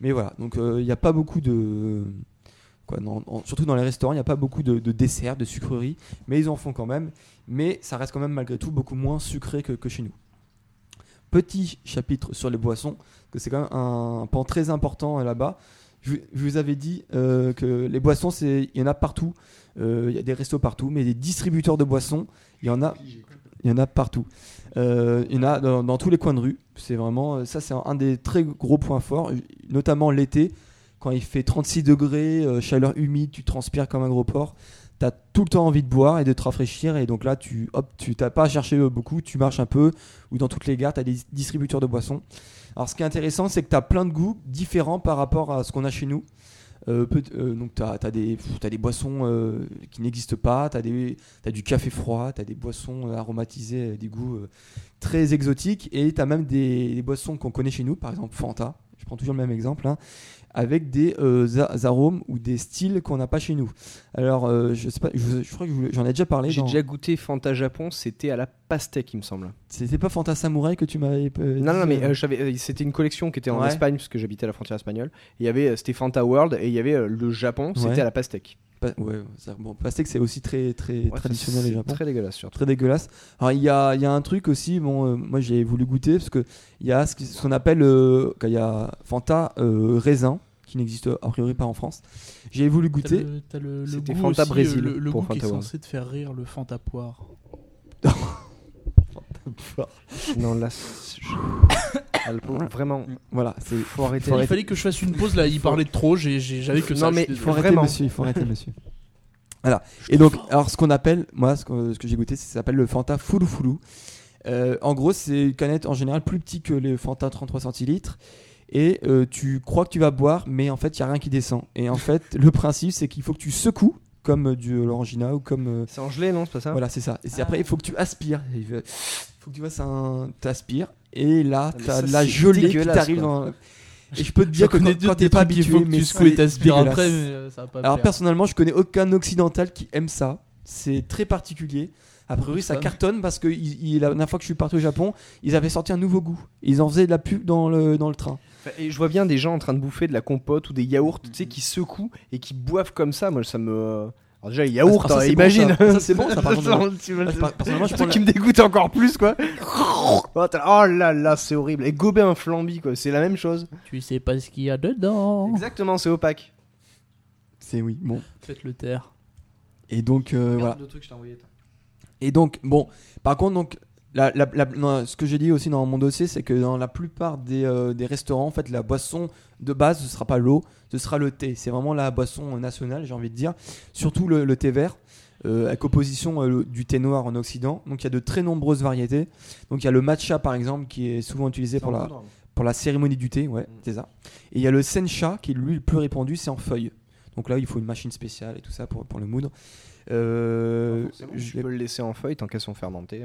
Mais voilà, donc euh, il n'y a pas beaucoup de. Surtout dans les restaurants, il n'y a pas beaucoup de, de desserts, de sucreries, mais ils en font quand même. Mais ça reste quand même malgré tout beaucoup moins sucré que, chez nous. Petit chapitre sur les boissons, que c'est quand même un, pan très important euh, là-bas. Je, vous avais dit euh, que les boissons, il y en a partout. Il y a des restos partout, mais des distributeurs de boissons, il y en a partout. Euh, il y en a dans, tous les coins de rue. C'est vraiment, ça, c'est un, des très gros points forts, notamment l'été, quand il fait 36 degrés, euh, chaleur humide, tu transpires comme un gros porc. Tu as tout le temps envie de boire et de te rafraîchir. Et donc là, tu hop, tu n'as pas à chercher euh, beaucoup, tu marches un peu, ou dans toutes les gares, tu as des distributeurs de boissons. Alors, ce qui est intéressant, c'est que tu as plein de goûts différents par rapport à ce qu'on a chez nous. Euh, euh, donc, tu as, des, boissons euh, qui n'existent pas, tu as, du café froid, tu as des boissons aromatisées, des goûts très exotiques, et tu as même des boissons qu'on connaît chez nous, par exemple Fanta, je prends toujours le même exemple, hein, avec des euh, arômes ou des styles qu'on n'a pas chez nous. Alors, euh, je sais pas, je, je crois que j'en ai déjà parlé. J'ai dans- déjà goûté Fanta Japon, c'était à la pastèque, il me semble. C'était pas Fanta Samouraï que tu m'avais. euh, Non, non, mais euh, c'était une collection qui était en Ouais. Espagne, parce que j'habitais à la frontière espagnole. Et il y avait, c'était Fanta World, et il y avait euh, le Japon, c'était Ouais. à la pastèque. Pas- ouais, ça- bon, pastèque c'est aussi très très Ouais, traditionnel au Japon. Très dégueulasse, surtout. très dégueulasse. Alors il y a, il y a un truc aussi, bon, euh, moi j'ai voulu goûter parce que il y a ce qu'on appelle, euh, quand il y a Fanta euh, raisin qui n'existe a priori pas en France. J'ai voulu T'as goûter. le, t'as le, le C'était goût Fanta aussi, Brésil le, le pour goût qui est censé te faire rire, le Fanta poire. Non, là, vraiment, Voilà, c'est. faut arrêter. Il fallait que je fasse une pause là, il parlait de trop, j'avais que ça. Non, mais il faut arrêter, vraiment. monsieur. Il faut arrêter, monsieur. Voilà. Et donc, alors ce qu'on appelle, moi, ce que, ce que j'ai goûté, ça s'appelle le Fanta Fulu Fulu. Euh, en gros, c'est une canette en général plus petit que les Fanta 33 centilitres. Et euh, tu crois que tu vas boire, mais en fait, il n'y a rien qui descend. Et en fait, le principe, c'est qu'il faut que tu secoues, comme euh, du Lorangina ou comme. euh, C'est en gelée, non C'est pas ça voilà, c'est ça. Et c'est après, il faut que tu aspires. Il faut faut que tu vois, ça un- t'aspires. Et là, mais t'as ça, de la gelée qui t'arrive dans. Et je peux te Je dire que quand, quand t'es pas habitué, mais tu secoues et c'est t'aspires après, mais euh, ça va pas Alors plaire. personnellement, je connais aucun occidental qui aime ça. C'est très particulier. A priori, ça cartonne parce que il- il- la dernière fois que je suis parti au Japon, ils avaient sorti un nouveau goût. Ils en faisaient de la pub dans le, dans le train. Et je vois bien des gens en train de bouffer de la compote ou des yaourts, tu sais, qui secouent et qui boivent comme ça. Moi, ça me. Alors déjà, les yaourts, Ah, ça, hein, c'est bon, imagine. ça. Ça, c'est bon, ça, par contre. Ah, c'est- un prends truc qui me dégoûte encore plus, quoi. Oh, oh là là, c'est horrible. Et gober un flambi, quoi, c'est la même chose. Tu sais pas ce qu'il y a dedans. Exactement, c'est opaque. C'est oui, bon. Faites le taire. Et donc, euh, voilà. le truc que je t'ai envoyé. Et donc, bon, par contre, donc, la, la- la- non, ce que j'ai dit aussi dans mon dossier, c'est que dans la plupart des, euh, des restaurants, en fait, la boisson de base, ce sera pas l'eau, ce sera le thé. C'est vraiment la boisson nationale, j'ai envie de dire. Surtout le, le thé vert, euh, avec opposition euh, du thé noir en Occident. Donc, il y a de très nombreuses variétés. Donc, il y a le matcha, par exemple, qui est souvent utilisé pour la, pour la cérémonie du thé, ouais, Mm. c'est ça. Et il y a le sencha, qui est lui le plus répandu, c'est en feuilles. Donc là, il faut une machine spéciale et tout ça pour, pour le moudre. Euh, je peux le laisser en feuille tant qu'elles sont fermentées.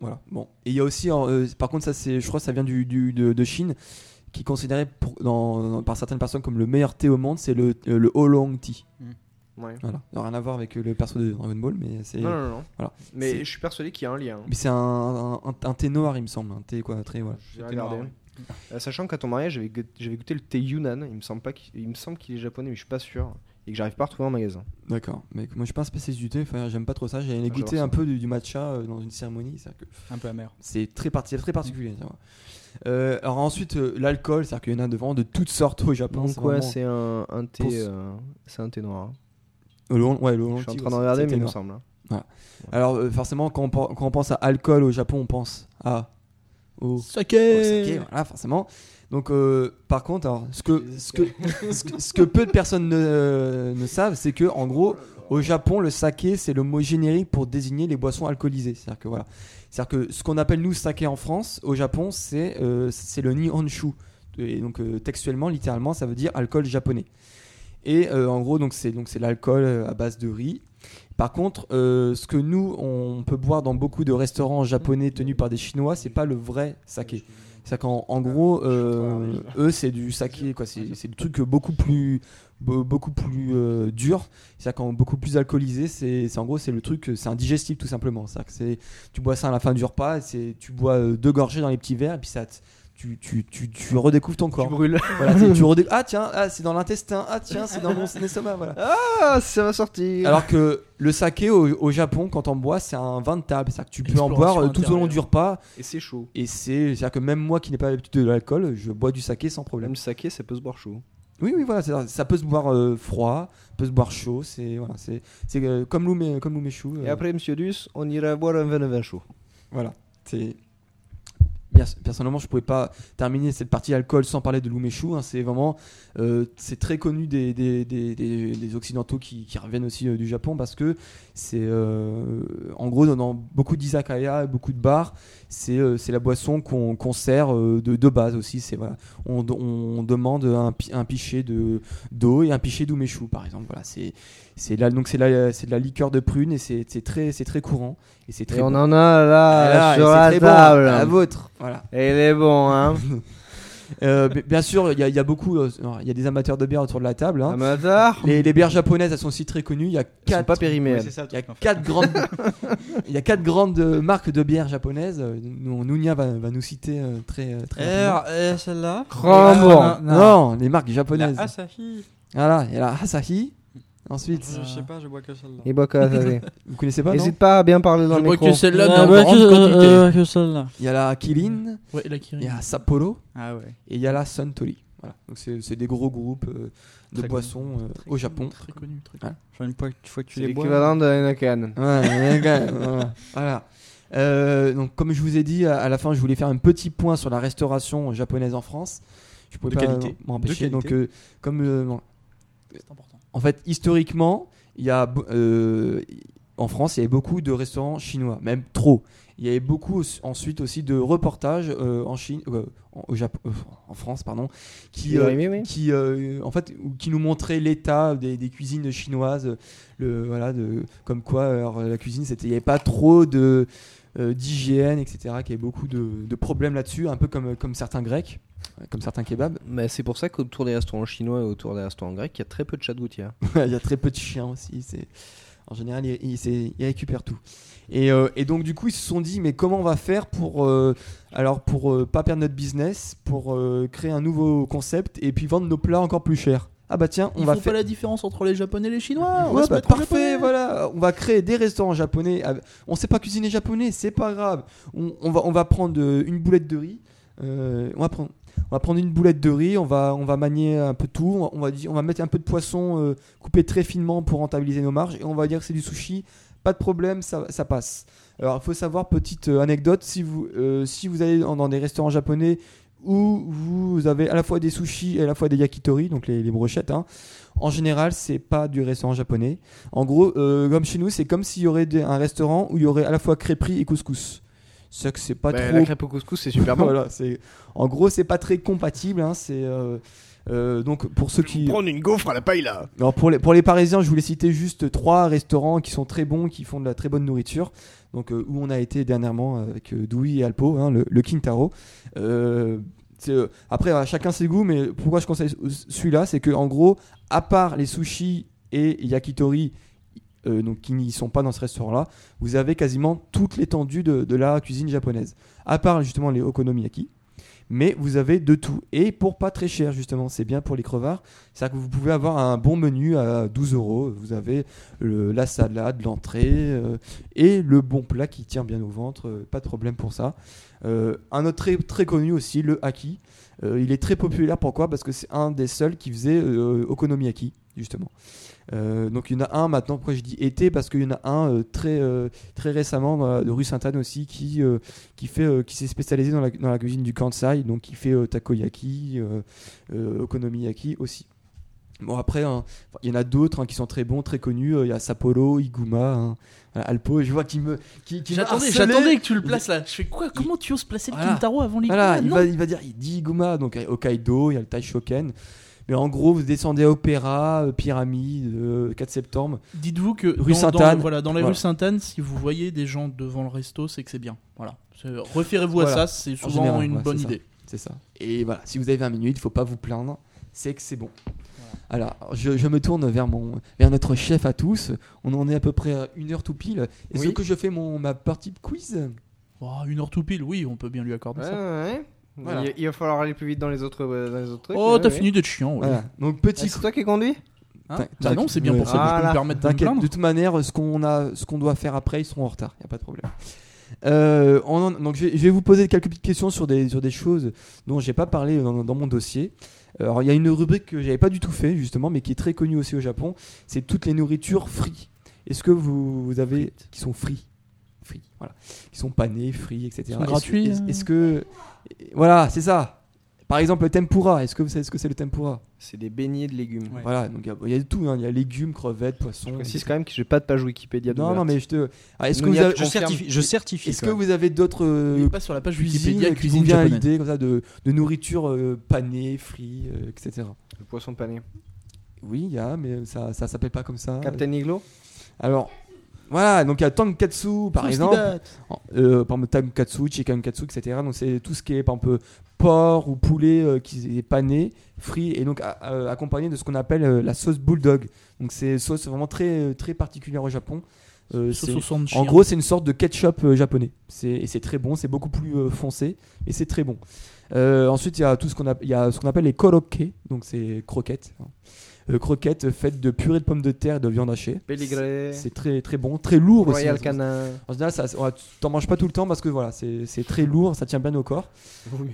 Voilà. Bon. Et il y a aussi, euh, par contre, ça c'est, je crois, que ça vient du, du- de, de Chine, qui est considéré pour- dans- dans- par certaines personnes comme le meilleur thé au monde, c'est le, euh, le oolong tea. Ouais. Voilà. Ça n'a rien à voir avec euh, le perso de Dragon Ball, mais c'est, Non, non, non. voilà. Mais je suis persuadé qu'il y a un lien. mais c'est un, un, un- un thé noir, il me semble, un thé quoi, très voilà. Je vais noir. Euh, sachant qu'à ton mariage, j'avais goûté le thé Yunnan. Il me semble pas qu'il il me semble qu'il est japonais, mais je suis pas sûr. Et que j'arrive pas à retrouver en magasin. D'accord. Mais moi, je suis pas un spécialiste du thé. Enfin, j'aime pas trop ça. J'ai Ah, goûté un peu du, du matcha euh, dans une cérémonie. C'est-à-dire que Un peu amer. c'est très, parti- très particulier. Euh, alors ensuite, euh, l'alcool, c'est-à-dire qu'il y en a de vraiment de toutes sortes au Japon. Donc c'est ouais, c'est un, un thé, Pour- euh, c'est un thé noir. hein. Le long- ouais, le long Je suis en train de regarder, mais il me semble. hein. Alors euh, forcément, quand on, pen- quand on pense à alcool au Japon, on pense à au, au Saké saké, voilà, forcément. Donc, euh, par contre, alors, ce que ce que, ce que ce que peu de personnes ne, ne savent, c'est que en gros, au Japon, le saké, c'est le mot générique pour désigner les boissons alcoolisées. C'est-à-dire que voilà, c'est-à-dire que ce qu'on appelle nous saké en France, au Japon, c'est euh, le nihonshu. Et donc euh, textuellement, littéralement, ça veut dire alcool japonais. Et euh, en gros, donc c'est l'alcool euh, à base de riz. Par contre, euh, ce que nous on peut boire dans beaucoup de restaurants japonais tenus par des Chinois, c'est pas le vrai saké. C'est qu'en en gros, euh, eux c'est du saké quoi. C'est c'est du truc beaucoup plus be- beaucoup plus euh, dur. C'est qu'en beaucoup plus alcoolisé. C'est c'est- en gros c'est le truc, c'est un digestif tout simplement. C'est que c'est tu bois ça à la fin du repas. C'est tu bois euh, deux gorgées dans les petits verres et puis ça te- tu, tu, tu, tu redécouvres ton Tu corps. brûles. Voilà, tu, redé- Ah tiens, ah, c'est dans l'intestin. Ah tiens, c'est dans mon estomac. Voilà. Ah, ça va sortir. Alors que le saké au, au Japon, quand on boit, c'est un vin de table. C'est-à-dire que tu peux en boire euh, tout au long du repas. Et c'est chaud. Et c'est, c'est-à-dire que même moi qui n'ai pas l'habitude de l'alcool, je bois du saké sans problème. Même le saké, ça peut se boire chaud. Oui, oui, voilà, ça peut se boire euh, froid, peut se boire chaud. C'est, voilà, c'est, c'est euh, comme l'ume, comme l'umeshu. euh, Et après, monsieur Luce, on ira boire un vin de vin chaud. Voilà. C'est. Pers- Personnellement, je pouvais pas terminer cette partie alcool sans parler de l'umeshu. hein. C'est vraiment, euh, très connu des, occidentaux qui, reviennent aussi euh, du Japon parce que c'est, euh, en gros, dans beaucoup d'izakaya, beaucoup de bars, c'est, euh, c'est la boisson qu'on, qu'on sert euh, de, de base aussi. C'est voilà, on, on demande un, pi- un pichet de d'eau et un pichet d'umeshu, par exemple. Voilà, c'est, c'est là, donc c'est de la liqueur de prune et c'est, très, c'est très courant et c'est très Et on en a là, Ah, sur la bon, table. la vôtre. Voilà. Et il est bon, hein. Euh, bi- bien sûr, il y, a- il y a beaucoup, euh, il y a des amateurs de bière autour de la table. hein. Amateur. Les, les bières japonaises, elles sont aussi très connues. Il y a sont quatre, pas périmées. Il y a quatre grandes, il y a quatre grandes euh, marques de bières japonaises. Nous- Nounia va, va nous citer euh, très, très rapidement. euh, celle-là Cranbourg. Non, les marques japonaises. La Asahi. Voilà, il y a la Asahi. Ensuite, Je sais pas, je bois que celle-là. Et bois quoi, ça fait. vous connaissez pas N'hésite pas à bien parler dans Je le micro. que celle-là, Ah, bah, grande que- quantité. euh, que celle-là. Il y a la Kirin, Ouais, la Kirin. il y a Sapporo Ah ouais. et il y a la Suntory. Voilà. Donc c'est c'est des gros groupes euh, de Très boissons euh, Très au Japon. Très connu, très connu. Genre une fois, que tu C'est les bois. l'équivalent de Heineken. Ouais, voilà. Euh, donc, comme je vous ai dit, à, à la fin, je voulais faire un petit point sur la restauration japonaise en France. Je pouvais De pas qualité. m'empêcher. De Donc, qualité. euh, comme euh, bon, C'est important. En fait, historiquement, il y a euh, en France, il y avait beaucoup de restaurants chinois, même trop. Il y avait beaucoup ensuite aussi de reportages euh, en Chine, euh, en, au Japon, en France, pardon, qui oui qui en fait qui nous montrait l'état des, des cuisines chinoises le voilà de comme quoi alors, la cuisine c'était il y avait pas trop de d'hygiène etc qu'il y avait beaucoup de, de problèmes là-dessus un peu comme comme certains grecs comme certains kebabs Mais c'est pour ça qu'autour des restaurants chinois et autour des restaurants grecs, il y a très peu de chats de gouttière. il y a très peu de chiens aussi c'est en général ils, c'est- ils récupèrent tout et, euh, et donc du coup ils se sont dit mais comment on va faire pour euh, alors pour euh, pas perdre notre business pour euh, créer un nouveau concept et puis vendre nos plats encore plus cher ah bah tiens on Ils va faire pas la différence entre les Japonais et les Chinois. On va Ouais, se bah, parfait, voilà. On va créer des restaurants japonais. On sait pas cuisiner japonais, c'est pas grave. On, on va, on va prendre euh, une boulette de riz. Euh, on va prendre. On va prendre une boulette de riz, on va, manier un peu tout, on va, mettre un peu de poisson euh, coupé très finement pour rentabiliser nos marges et on va dire que c'est du sushi, pas de problème, ça, passe. Alors il faut savoir, petite euh, anecdote, si vous, euh, si vous allez dans, des restaurants japonais où vous avez à la fois des sushis et à la fois des yakitori, donc les, brochettes, hein, en général, c'est pas du restaurant japonais. En gros, comme chez nous, c'est comme s'il y aurait un restaurant où il y aurait à la fois crêperie et couscous. C'est que c'est pas Bah, trop. La crêpe au couscous, c'est super bon. Voilà, c'est. En gros, c'est pas très compatible. hein, c'est euh, euh, donc pour ceux qui. Prendre une gaufre à la paille là. Alors pour les pour les Parisiens, je voulais citer juste trois restaurants qui sont très bons, qui font de la très bonne nourriture. Donc euh, où on a été dernièrement avec euh, Doui et Alpo, hein, le, le euh, après, à chacun ses goûts, mais pourquoi je conseille celui-là, c'est que en gros, à part les sushis et yakitori, euh, donc qui n'y sont pas dans ce restaurant-là, vous avez quasiment toute l'étendue de, la cuisine japonaise. À part justement les okonomiyaki. mais vous avez de tout. Et pour pas très cher, justement, c'est bien pour les crevards. C'est-à-dire que vous pouvez avoir un bon menu à 12 euros. Vous avez la salade, l'entrée euh, et le bon plat qui tient bien au ventre. euh, pas de problème pour ça. Un autre très, très connu aussi, le haki. Il est très populaire, pourquoi? Parce que c'est un des seuls qui faisait okonomiyaki, justement. Euh, donc il y en a un maintenant, pourquoi je dis été? Parce qu'il y en a un euh, très, euh, très récemment de rue Sainte-Anne aussi qui, qui, fait, qui s'est spécialisé dans la, dans la cuisine du Kansai, donc qui fait takoyaki, okonomiyaki aussi. Bon après, hein, il y en a d'autres hein, qui sont très bons, très connus. Il y a Sapporo, Iguma, hein, voilà, Alpo. Je vois qui me, qui, qui J'attendais, j'attendais que tu le places là. Je fais quoi? Comment tu oses placer le Voilà. Kintaro avant les Voilà, il va, il va dire, il dit Iguma, donc Hokkaido, il y a le Taishoken. Mais en gros, vous descendez à Opéra, euh, Pyramide, euh, 4 septembre. Dites-vous que Rue dans, dans- voilà, dans les Voilà. rues Sainte-Anne, si vous voyez des gens devant le resto, c'est que c'est bien. Voilà. Référez-vous à ça, c'est En souvent général, une ouais, bonne idée. C'est ça. Et voilà, si vous avez 20 minutes, il faut pas vous plaindre, c'est que c'est bon. Alors, je, je me tourne vers, mon, vers notre chef à tous. On en est à peu près à une heure tout pile. Est-ce Oui. que je fais mon, ma partie quiz? Oh, une heure tout pile, oui, on peut bien lui accorder Ouais, ça. ouais. Voilà. Il, il va falloir aller plus vite dans les autres, euh, dans les autres trucs. Oh, t'as ouais. fini d'être chiant. ouais. Voilà. Donc, Ah, petit C'est toi qui conduis Hein bah non, c'est bien pour ça que je peux Voilà. me permettre de me T'inquiète, plaindre. de toute manière, ce qu'on a, ce qu'on doit faire après, ils seront en retard. Il y a pas de problème. Euh, on en- donc je vais, je vais vous poser quelques petites questions sur des, sur des choses dont j'ai pas parlé dans, dans mon dossier. Alors il y a une rubrique que j'avais pas du tout fait justement, mais qui est très connue aussi au Japon. C'est toutes les nourritures free. Est-ce que vous, vous avez qui sont free, free, voilà, qui sont panés, free, etc. Ils sont Est-ce- gratuits, Est-ce euh est-ce que, voilà, c'est ça. Par exemple, le tempura. Est-ce que vous savez ce que c'est le tempura? C'est des beignets de légumes. Ouais. Voilà, donc il y a- il y, a tout. hein. Il y a légumes, crevettes, poissons. Je précise quand même que j'ai pas de page Wikipédia. Non, non, mais je te. Ah, est-ce que vous avez, Je certifie. Je certifie est-ce que vous avez d'autres euh, passe sur la page Wikipédia qui vous cuisine vient à l'idée comme ça de, de nourriture euh, panée, euh, etc. Le poisson pané. Oui, il y a, mais ça, ça s'appelle pas comme ça. Captain Iglo? Alors, voilà, donc il y a Tonkatsu par exemple. Euh, par exemple, Tankatsu, Chicken Katsu, etc. Donc c'est tout ce qui est par exemple porc ou poulet euh, qui est pané, frit et donc euh, accompagné de ce qu'on appelle euh, la sauce bulldog. Donc c'est une sauce vraiment très très particulière au Japon. Euh, en gros, c'est une sorte de ketchup euh, japonais. Et c'est très bon, c'est beaucoup plus euh, foncé et c'est très bon. Ensuite, il y a tout ce qu'on, a- appelle les korokke, donc c'est croquettes. hein. Euh, croquettes faites de purée de pommes de terre et de viande hachée. C'est très très bon, très lourd aussi. Royal Canin. En général, ça, t'en manges pas tout le temps parce que voilà, c'est, très lourd, ça tient bien au corps.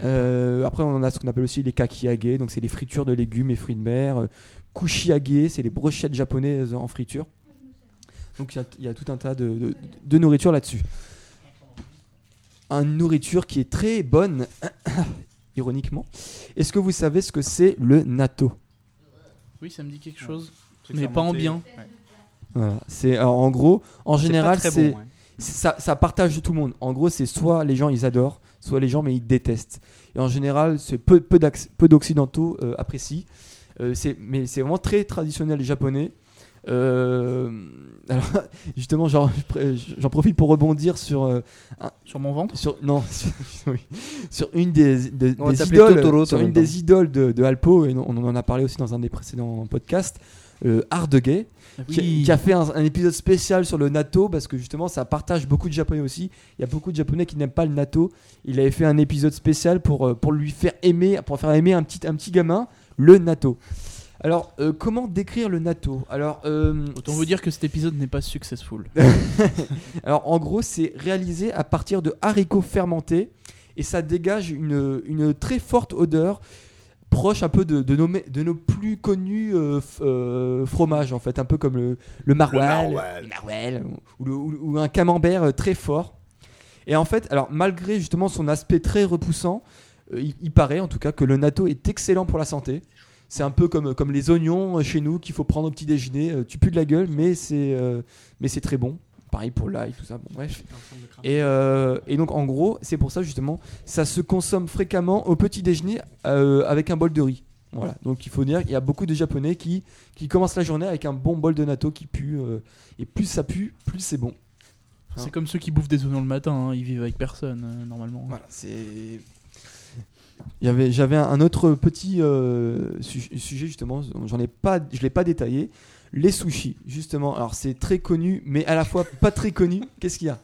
Euh, après, on a ce qu'on appelle aussi les kakiage, donc c'est les fritures de légumes et fruits de mer. Kushiage, c'est les brochettes japonaises en friture. Donc il y a- il y, a tout un tas de, de- de nourriture là-dessus. Une nourriture qui est très bonne, ironiquement. Est-ce que vous savez ce que c'est le natto? Oui, ça me dit quelque chose. Mais pas en bien. Ouais. Voilà. C'est en gros, en général, très c'est bon, ouais. c'est- ça, ça partage tout le monde. En gros, c'est soit les gens ils adorent, soit les gens mais ils détestent. Et en général, c'est peu, peu, d'acc- peu d'occidentaux euh, apprécient. Euh, mais c'est vraiment très traditionnel japonais. Euh, alors, justement, j'en profite pour rebondir sur, euh, Sur mon ventre sur non sur, oui, sur une des, idoles, Totoro, sur une des idoles de, de Alpo et on en a parlé aussi dans un des précédents podcasts. Euh, Ardegay, Oui. qui a fait un, un épisode spécial sur le natto parce que justement ça partage beaucoup de japonais aussi. Il y a beaucoup de japonais qui n'aiment pas le natto. Il avait fait un épisode spécial pour, euh, pour lui faire aimer, pour faire aimer un petit, un petit gamin le natto. Alors euh, comment décrire le natto Alors euh, Autant vous dire que cet épisode n'est pas successful. alors en gros, c'est réalisé à partir de haricots fermentés et ça dégage une, une très forte odeur proche un peu de, de nos, de nos plus connus euh, f- euh, fromages en fait, un peu comme le, le maroilles, le maroilles, ou, le- ou- ou un camembert euh, très fort. Et en fait, alors malgré justement son aspect très repoussant, euh, il, il paraît en tout cas que le natto est excellent pour la santé. C'est un peu comme, comme les oignons euh, chez nous qu'il faut prendre au petit déjeuner. Euh, tu pues de la gueule, mais c'est euh, mais c'est très bon. Pareil pour l'ail, tout ça. Bon, bref. Et, euh, et donc en gros, c'est pour ça justement, ça se consomme fréquemment au petit déjeuner euh, avec un bol de riz. Voilà. Donc il faut dire qu'il y a beaucoup de Japonais qui, qui commencent la journée avec un bon bol de natto qui pue. euh, et plus ça pue, plus c'est bon. C'est comme ceux qui bouffent des oignons le matin, hein, ils vivent avec personne euh, normalement. Voilà, c'est. J'avais un autre petit euh, su- sujet justement, j'en ai pas, je l'ai pas détaillé. Les sushis, justement. Alors c'est très connu, mais à la fois pas très connu. Qu'est-ce qu'il y a?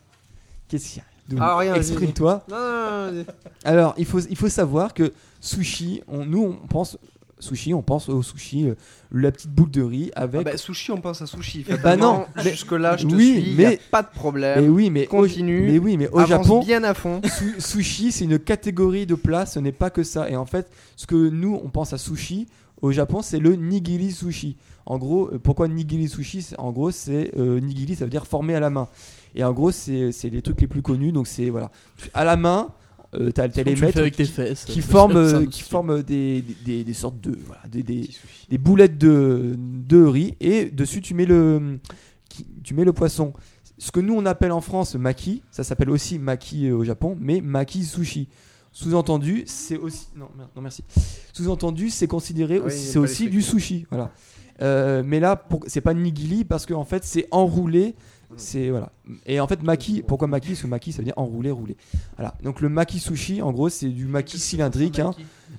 Qu'est-ce qu'il y a? Donc, Ah, rien, Exprime-toi. Non, non, non, Alors, il faut, il faut savoir que sushi, on, nous, on pense sushi, on pense au sushi, euh, la petite boule de riz Ah avec. bah, sushi, on pense à sushi. Bah non, mais- jusque là, je te Oui, suis. mais- y a pas de mais problème. oui, mais au- continue. mais oui, mais au Japon, bien à fond. su- sushi, c'est une catégorie de plats. Ce n'est pas que ça. Et en fait, ce que nous, on pense à sushi au Japon, c'est le nigiri sushi. En gros, euh, pourquoi nigiri sushi? En gros, c'est euh, nigiri, ça veut dire formé à la main. Et en gros, c'est c'est les trucs les plus connus. Donc c'est voilà, à la main. Euh, t'as les maîtres avec tes qui- fesses. qui C'est forment, euh, qui forment des, des, des sortes de voilà, des, boulettes de, de riz et dessus tu mets le qui- tu mets le poisson. Ce que nous on appelle en France maki, ça s'appelle aussi maki euh, au Japon, mais maki sushi. Sous-entendu, c'est aussi non, merci. Sous-entendu, c'est considéré Oui, aussi, il y a c'est aussi du sushi, voilà. Euh, mais là, pour- c'est pas nigiri parce qu'en fait c'est enroulé, c'est voilà. Et en fait maki, pourquoi maki? Parce que maki ça veut dire enroulé, roulé. Voilà. Donc le maki sushi, en gros, c'est du maki cylindrique, hein,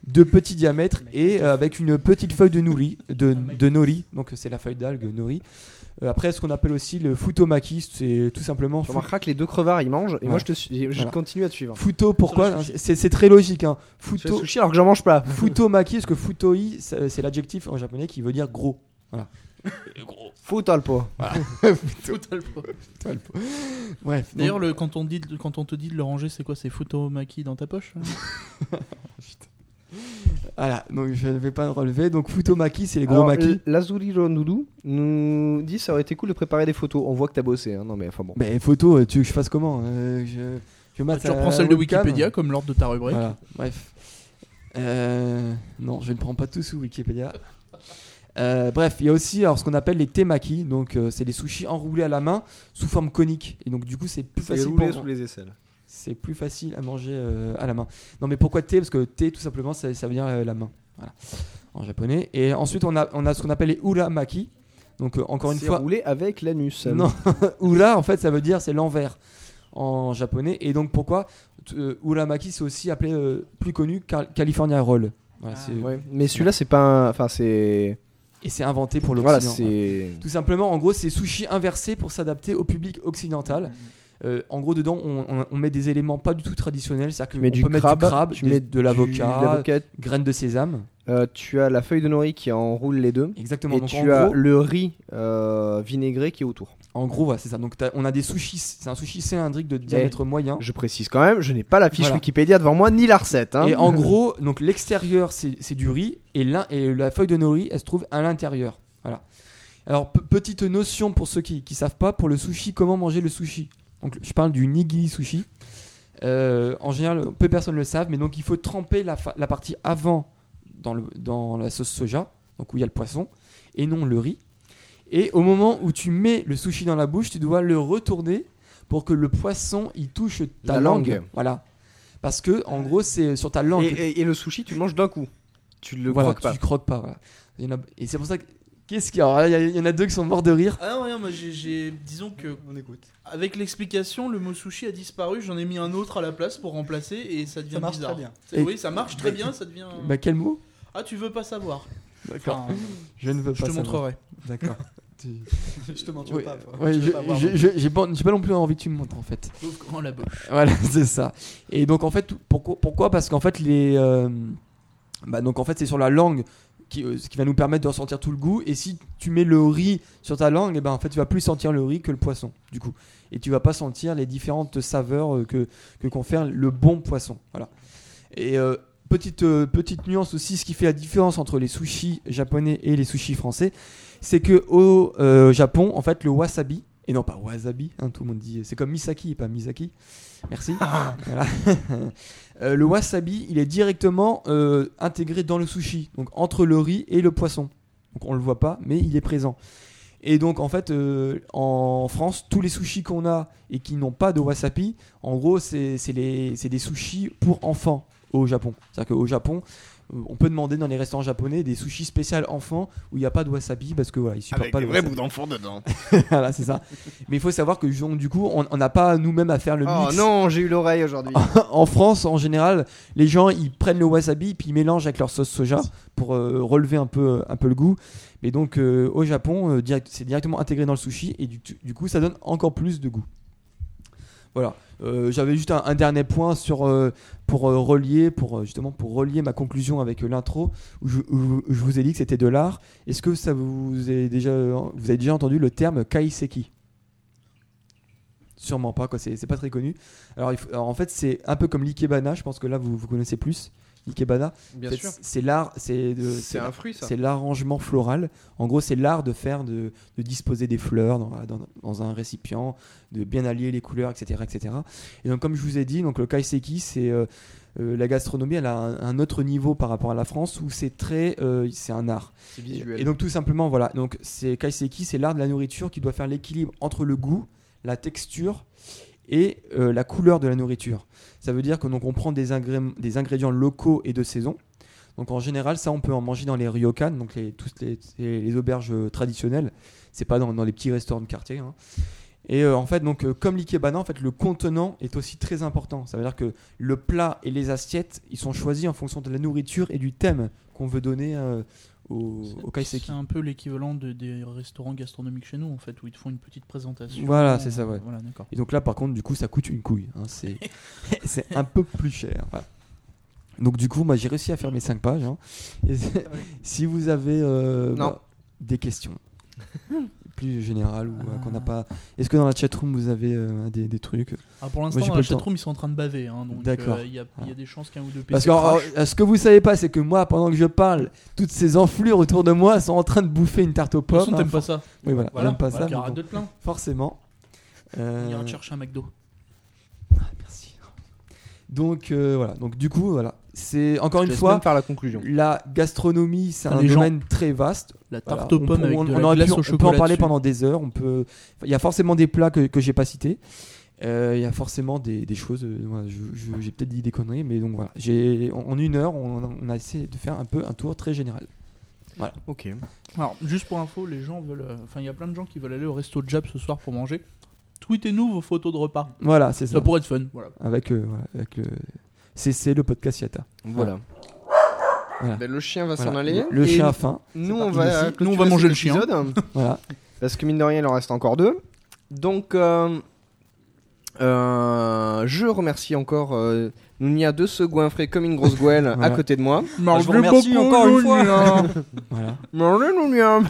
de petit diamètre et euh, avec une petite feuille de nori, de, de nori. Donc c'est la feuille d'algue nori. Euh, après, ce qu'on appelle aussi le futomaki, c'est tout simplement Tu remarqueras que les deux crevards ils mangent et moi je, te suis, je Voilà. continue à te suivre. futo. Pourquoi? C'est très logique. Hein. Futo, sushi alors que j'en mange pas. futomaki, parce que futoi, c'est c'est l'adjectif en japonais qui veut dire gros. Voilà. Faut talpo. Total pas. Bref. D'ailleurs, donc- le, quand, on dit, quand on te dit de le ranger, c'est quoi? C'est Futomaki dans ta poche? Hein voilà. Donc je ne vais pas le relever. Donc futomaki, c'est les gros Alors, makis. l- Lazuriro Noodoo nous dit ça aurait été cool de préparer des photos. On voit que t'as bossé, hein. non mais enfin bon. Mais photo, euh, tu veux que je fasse comment Euh, je, je mate Tu reprends celle de webcam Wikipédia comme l'ordre de ta rubrique. Voilà, bref. Euh, non, je ne prends pas tout sous Wikipédia. Euh, bref, il y a aussi alors, ce qu'on appelle les temaki, donc euh, c'est des sushis enroulés à la main sous forme conique. Et donc du coup c'est plus facile, roulé pour- sous les aisselles. c'est plus facile à manger euh, à la main. Non mais pourquoi thé? Parce que thé tout simplement ça, ça veut dire euh, la main, voilà, en japonais. Et ensuite on a, on a ce qu'on appelle les uramaki. Donc euh, encore une C'est fois, roulé avec l'anus. non, Ura en fait ça veut dire c'est l'envers en japonais. Et donc pourquoi? Euh, Uramaki c'est aussi appelé euh, plus connu Cal- California Roll. Voilà, Ah, Ouais. Mais celui-là c'est pas un... Enfin c'est... Et c'est inventé pour Voilà, l'Occident. c'est... Tout simplement, en gros, c'est sushi inversé pour s'adapter au public occidental. Euh, en gros, dedans, on, on- on met des éléments pas du tout traditionnels. C'est-à-dire Tu qu'on mets du peut mettre crabe, du crabe, tu des- mets de l'avocat, graines de sésame. Euh, tu as la feuille de nori qui enroule les deux. Exactement. Et Donc, tu as gros, le riz euh, vinaigré qui est autour. En gros, voilà, c'est ça. Donc, on a des sushis. C'est un sushi cylindrique de diamètre moyen. Je précise quand même, je n'ai pas la fiche Voilà. Wikipédia devant moi ni la recette. hein. Et en gros, donc l'extérieur c'est du riz et, la feuille de nori elle se trouve à l'intérieur. Voilà. Alors pe- petite notion pour ceux qui qui savent pas pour le sushi comment manger le sushi? Donc je parle du nigiri sushi. Euh, en général, peu de personnes le savent, mais donc il faut tremper la, partie avant dans, le, dans la sauce soja, donc où il y a le poisson, et non le riz. Et au moment où tu mets le sushi dans la bouche, tu dois le retourner pour que le poisson il touche ta La langue. langue. Voilà. Parce que en gros c'est sur ta langue. Et, et- et le sushi, tu le manges d'un coup. Tu le voilà, croques pas. Tu croques pas. voilà. Il y en a- Et c'est pour ça que. Qu'est-ce qu'il y a? Alors là, Il y, en a deux qui sont morts de rire. Ah non, rien, moi j'ai-. Disons que. On écoute. Avec l'explication, le mot sushi a disparu, j'en ai mis un autre à la place pour remplacer et ça devient Ça marche bizarre. très bien. Et- Oui, ça marche très bien, ça devient. Bah, quel mot? Ah, tu veux pas savoir D'accord. Enfin, Je ne veux Je pas te savoir. montrerai. D'accord. Je te veux pas. je- je- je- j'ai pas, j'ai pas non plus envie que tu me montres en fait. Ouvre grand la bouche. Voilà, c'est ça. Et donc en fait, pourquoi, pourquoi? Parce qu'en fait, les. euh, Bah, donc en fait, c'est sur la langue qui, euh, ce qui va nous permettre de ressentir tout le goût. Et si tu mets le riz sur ta langue, et ben en fait, tu vas plus sentir le riz que le poisson, du coup. Et tu vas pas sentir les différentes saveurs euh, que, que confère le bon poisson. Voilà. Et euh, petite, euh, petite nuance aussi, ce qui fait la différence entre les sushis japonais et les sushis français, c'est que au euh, Japon, en fait, le wasabi, et non pas wasabi, hein, tout le monde dit, c'est comme misaki et pas misaki. Merci. Voilà. Euh, le wasabi, il est directement intégré dans le sushi, donc entre le riz et le poisson. Donc on le voit pas, mais il est présent. Et donc en fait, euh, en France, tous les sushis qu'on a et qui n'ont pas de wasabi, en gros, c'est des sushis pour enfants au Japon. C'est-à-dire qu'au Japon, euh, on peut demander dans les restaurants japonais des sushis spéciaux enfants où il n'y a pas de wasabi parce que voilà, ils supportent Avec pas des le vrais wasabi. bouts d'enfant dedans. voilà, c'est ça. Mais il faut savoir que donc, du coup, on on n'a pas nous-mêmes à faire le Oh mix. non, j'ai eu l'oreille aujourd'hui. en France, en général, les gens ils prennent le wasabi puis ils mélangent avec leur sauce soja pour euh, relever un peu, un peu le goût. Mais donc euh, au Japon, euh, direct- c'est directement intégré dans le sushi et du, du coup ça donne encore plus de goût. Voilà. Euh, J'avais juste un, dernier point sur euh, pour euh, relier, pour justement pour relier ma conclusion avec l'intro où, je- vous ai dit que c'était de l'art. Est-ce que ça vous déjà avez déjà entendu le terme kaiseki? Sûrement pas, quoi. C'est pas très connu. Alors, en fait, c'est un peu comme l'ikebana. Je pense que là, vous, vous connaissez plus l'ikebana. Bien En fait, sûr. C'est l'art, c'est un fruit, ça. c'est l'arrangement floral. En gros, c'est l'art de faire, de, de disposer des fleurs dans, dans- dans un récipient, de bien allier les couleurs, etc., etc. Et donc, comme je vous ai dit, donc le kaiseki, c'est euh, euh, la gastronomie, elle a un, un autre niveau par rapport à la France où c'est très, euh, c'est un art. C'est visuel. Et donc tout simplement, voilà. Donc c'est kaiseki, c'est l'art de la nourriture qui doit faire l'équilibre entre le goût, la texture et euh, la couleur de la nourriture. Ça veut dire que donc on prend des, ingré- des ingrédients locaux et de saison. Donc en général, ça on peut en manger dans les ryokan, donc les, toutes les, auberges euh, traditionnelles. C'est pas dans, les petits restaurants de quartier. hein. Et euh, en fait, donc comme l'ikebana, en fait, le contenant est aussi très important. Ça veut dire que le plat et les assiettes, ils sont choisis en fonction de la nourriture et du thème qu'on veut donner au, au kaiseki. C'est un peu l'équivalent de- des restaurants gastronomiques chez nous, en fait, où ils te font une petite présentation. Voilà, c'est ça, ouais. Voilà, d'accord. Et donc là, par contre, du coup, ça coûte une couille. hein, c'est un peu plus cher. voilà. Donc du coup, moi, j'ai réussi à faire mes 5 pages. hein. Et c'est- si vous avez euh, Non. bah, des questions plus ou euh, qu'on n'a pas, est-ce que dans la chatroom vous avez euh, des, des trucs? Ah, pour l'instant, dans la chatroom, ils sont en train de baver. Hein, donc, D'accord. euh, il y, a, il y a des chances qu'un ou deux PC Parce que alors, ce que vous savez pas, c'est que moi, pendant que je parle, toutes ces enflures autour de moi sont en train de bouffer une tarte aux pommes. t'aimes pas ça. Oui, voilà, pas voilà, ça. bon, de. Forcément. Euh, On ira te chercher un McDo. Merci. Donc euh, voilà. Donc du coup, voilà. C'est encore Je une fois la conclusion. la gastronomie, c'est un gens- domaine très vaste. La Voilà. tarte aux On pommes avec on, de on la aurait pu- glace au on peut en parler dessus. pendant des heures. On peut. Il y a forcément des plats que, que j'ai pas cités. Euh, Il y a forcément des, des choses. euh, voilà, je- je- j'ai peut-être dit des conneries, mais donc voilà. J'ai en, en une heure, on, on a essayé de faire un peu un tour très général. Ok. Alors, juste pour info, les gens veulent. euh, Enfin, il y a plein de gens qui veulent aller au resto Jab ce soir pour manger. Tweetez-nous vos photos de repas. Voilà, c'est ça. Ça pourrait être fun. Voilà. Avec, euh, voilà, avec CC, le podcast Yata. Voilà. Voilà. Ben, le chien va s'en aller. Le Et chien a faim. Nous, C'est on va, d'ici. clôturer Nous, on va manger le chien. Voilà. Parce que mine de rien, il en reste encore deux. Donc, euh, euh, je remercie encore euh, Nounia de se goinfrer comme une grosse gouelle à côté de moi. je vous remercie encore une fois. voilà.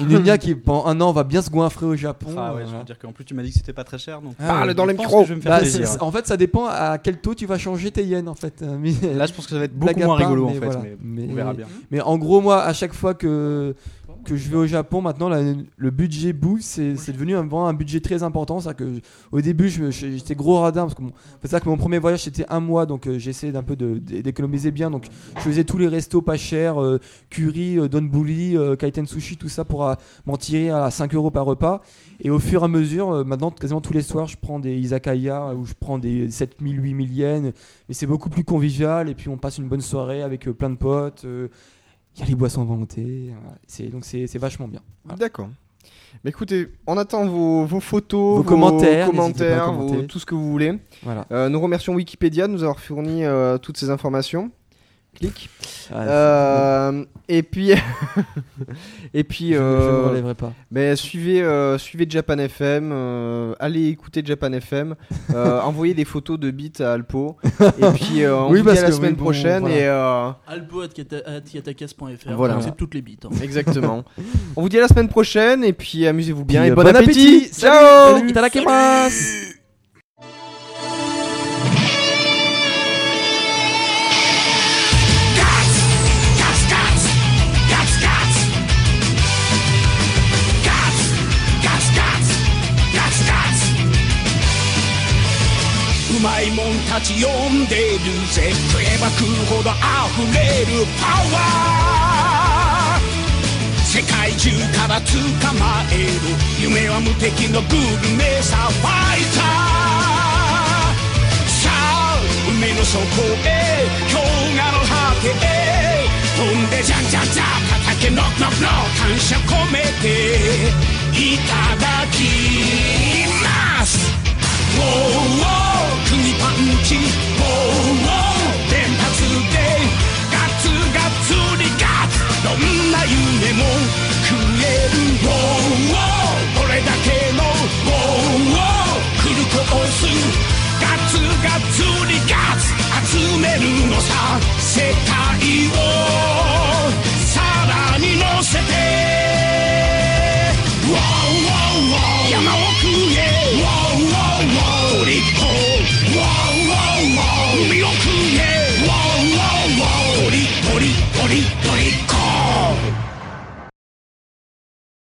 Nounia. Qui pendant un an va bien se goinfrer au Japon. Ah ouais, je veux dire qu'en plus tu m'as dit que c'était pas très cher donc. Ah, Parle dans les micros. Bah, en fait, ça dépend à quel taux tu vas changer tes yens en fait. Euh, mais- Là, je pense que ça va être beaucoup moins part, rigolo en fait, voilà. mais Mais- on verra bien. Mais en gros, moi, à chaque fois que que je vais au Japon, maintenant, la- le budget boost, c'est c'est devenu un, vraiment un budget très important. C'est que je- au début, je- je- j'étais gros radin parce que mon- c'est ça que mon premier voyage c'était un mois, donc euh, j'essayais d'un peu de- d'économiser bien. Donc je faisais tous les restos pas chers, euh, curry, euh, euh, kaiten sushi, tout ça pour m'en tirer à 5 euros par repas. Et au fur et à mesure, maintenant, quasiment tous les soirs, je prends des izakaya où je prends des 7000, 8000 yens. Mais c'est beaucoup plus convivial. Et puis on passe une bonne soirée avec plein de potes. Il y a les boissons à volonté. voilà. Donc c'est, vachement bien. Voilà. D'accord. Mais écoutez, on attend vos, vos photos, Vos commentaires, vos- tout ce que vous voulez. Voilà. Euh, nous remercions Wikipédia de nous avoir fourni euh, toutes ces informations. Clic. Ah, Euh, et puis, et puis, je, je ne euh, relèverai pas. ben, suivez, euh, suivez Japan FM, euh, allez écouter Japan FM, euh, envoyez des photos de beats à Alpo, et puis euh, on Oui, vous dit parce à la semaine oui, bon, prochaine voilà. et euh, alpo.yatakas.fr. Voilà. C'est toutes les bites. hein. exactement. on vous dit à la semaine prochaine et puis amusez-vous bien Puis, et euh, bon, appétit. Salut, Ciao. salut, itadakimasu. まいもんたち呼んでるぜ。食えば食うほど溢れるパワー。世界中から捕まえる。夢は無敵のグルメサファイター。さあ海の底へ氷河の果てへ。飛んでジャンジャンジャン畑けノッノッノ感謝込めて。いただきます。Whoa, whoa. にパンチボー連発でガツガツにガツどんな夢も食えるボーンれだけのボーンフルコースガツガツにガツ集めるのさ世界を。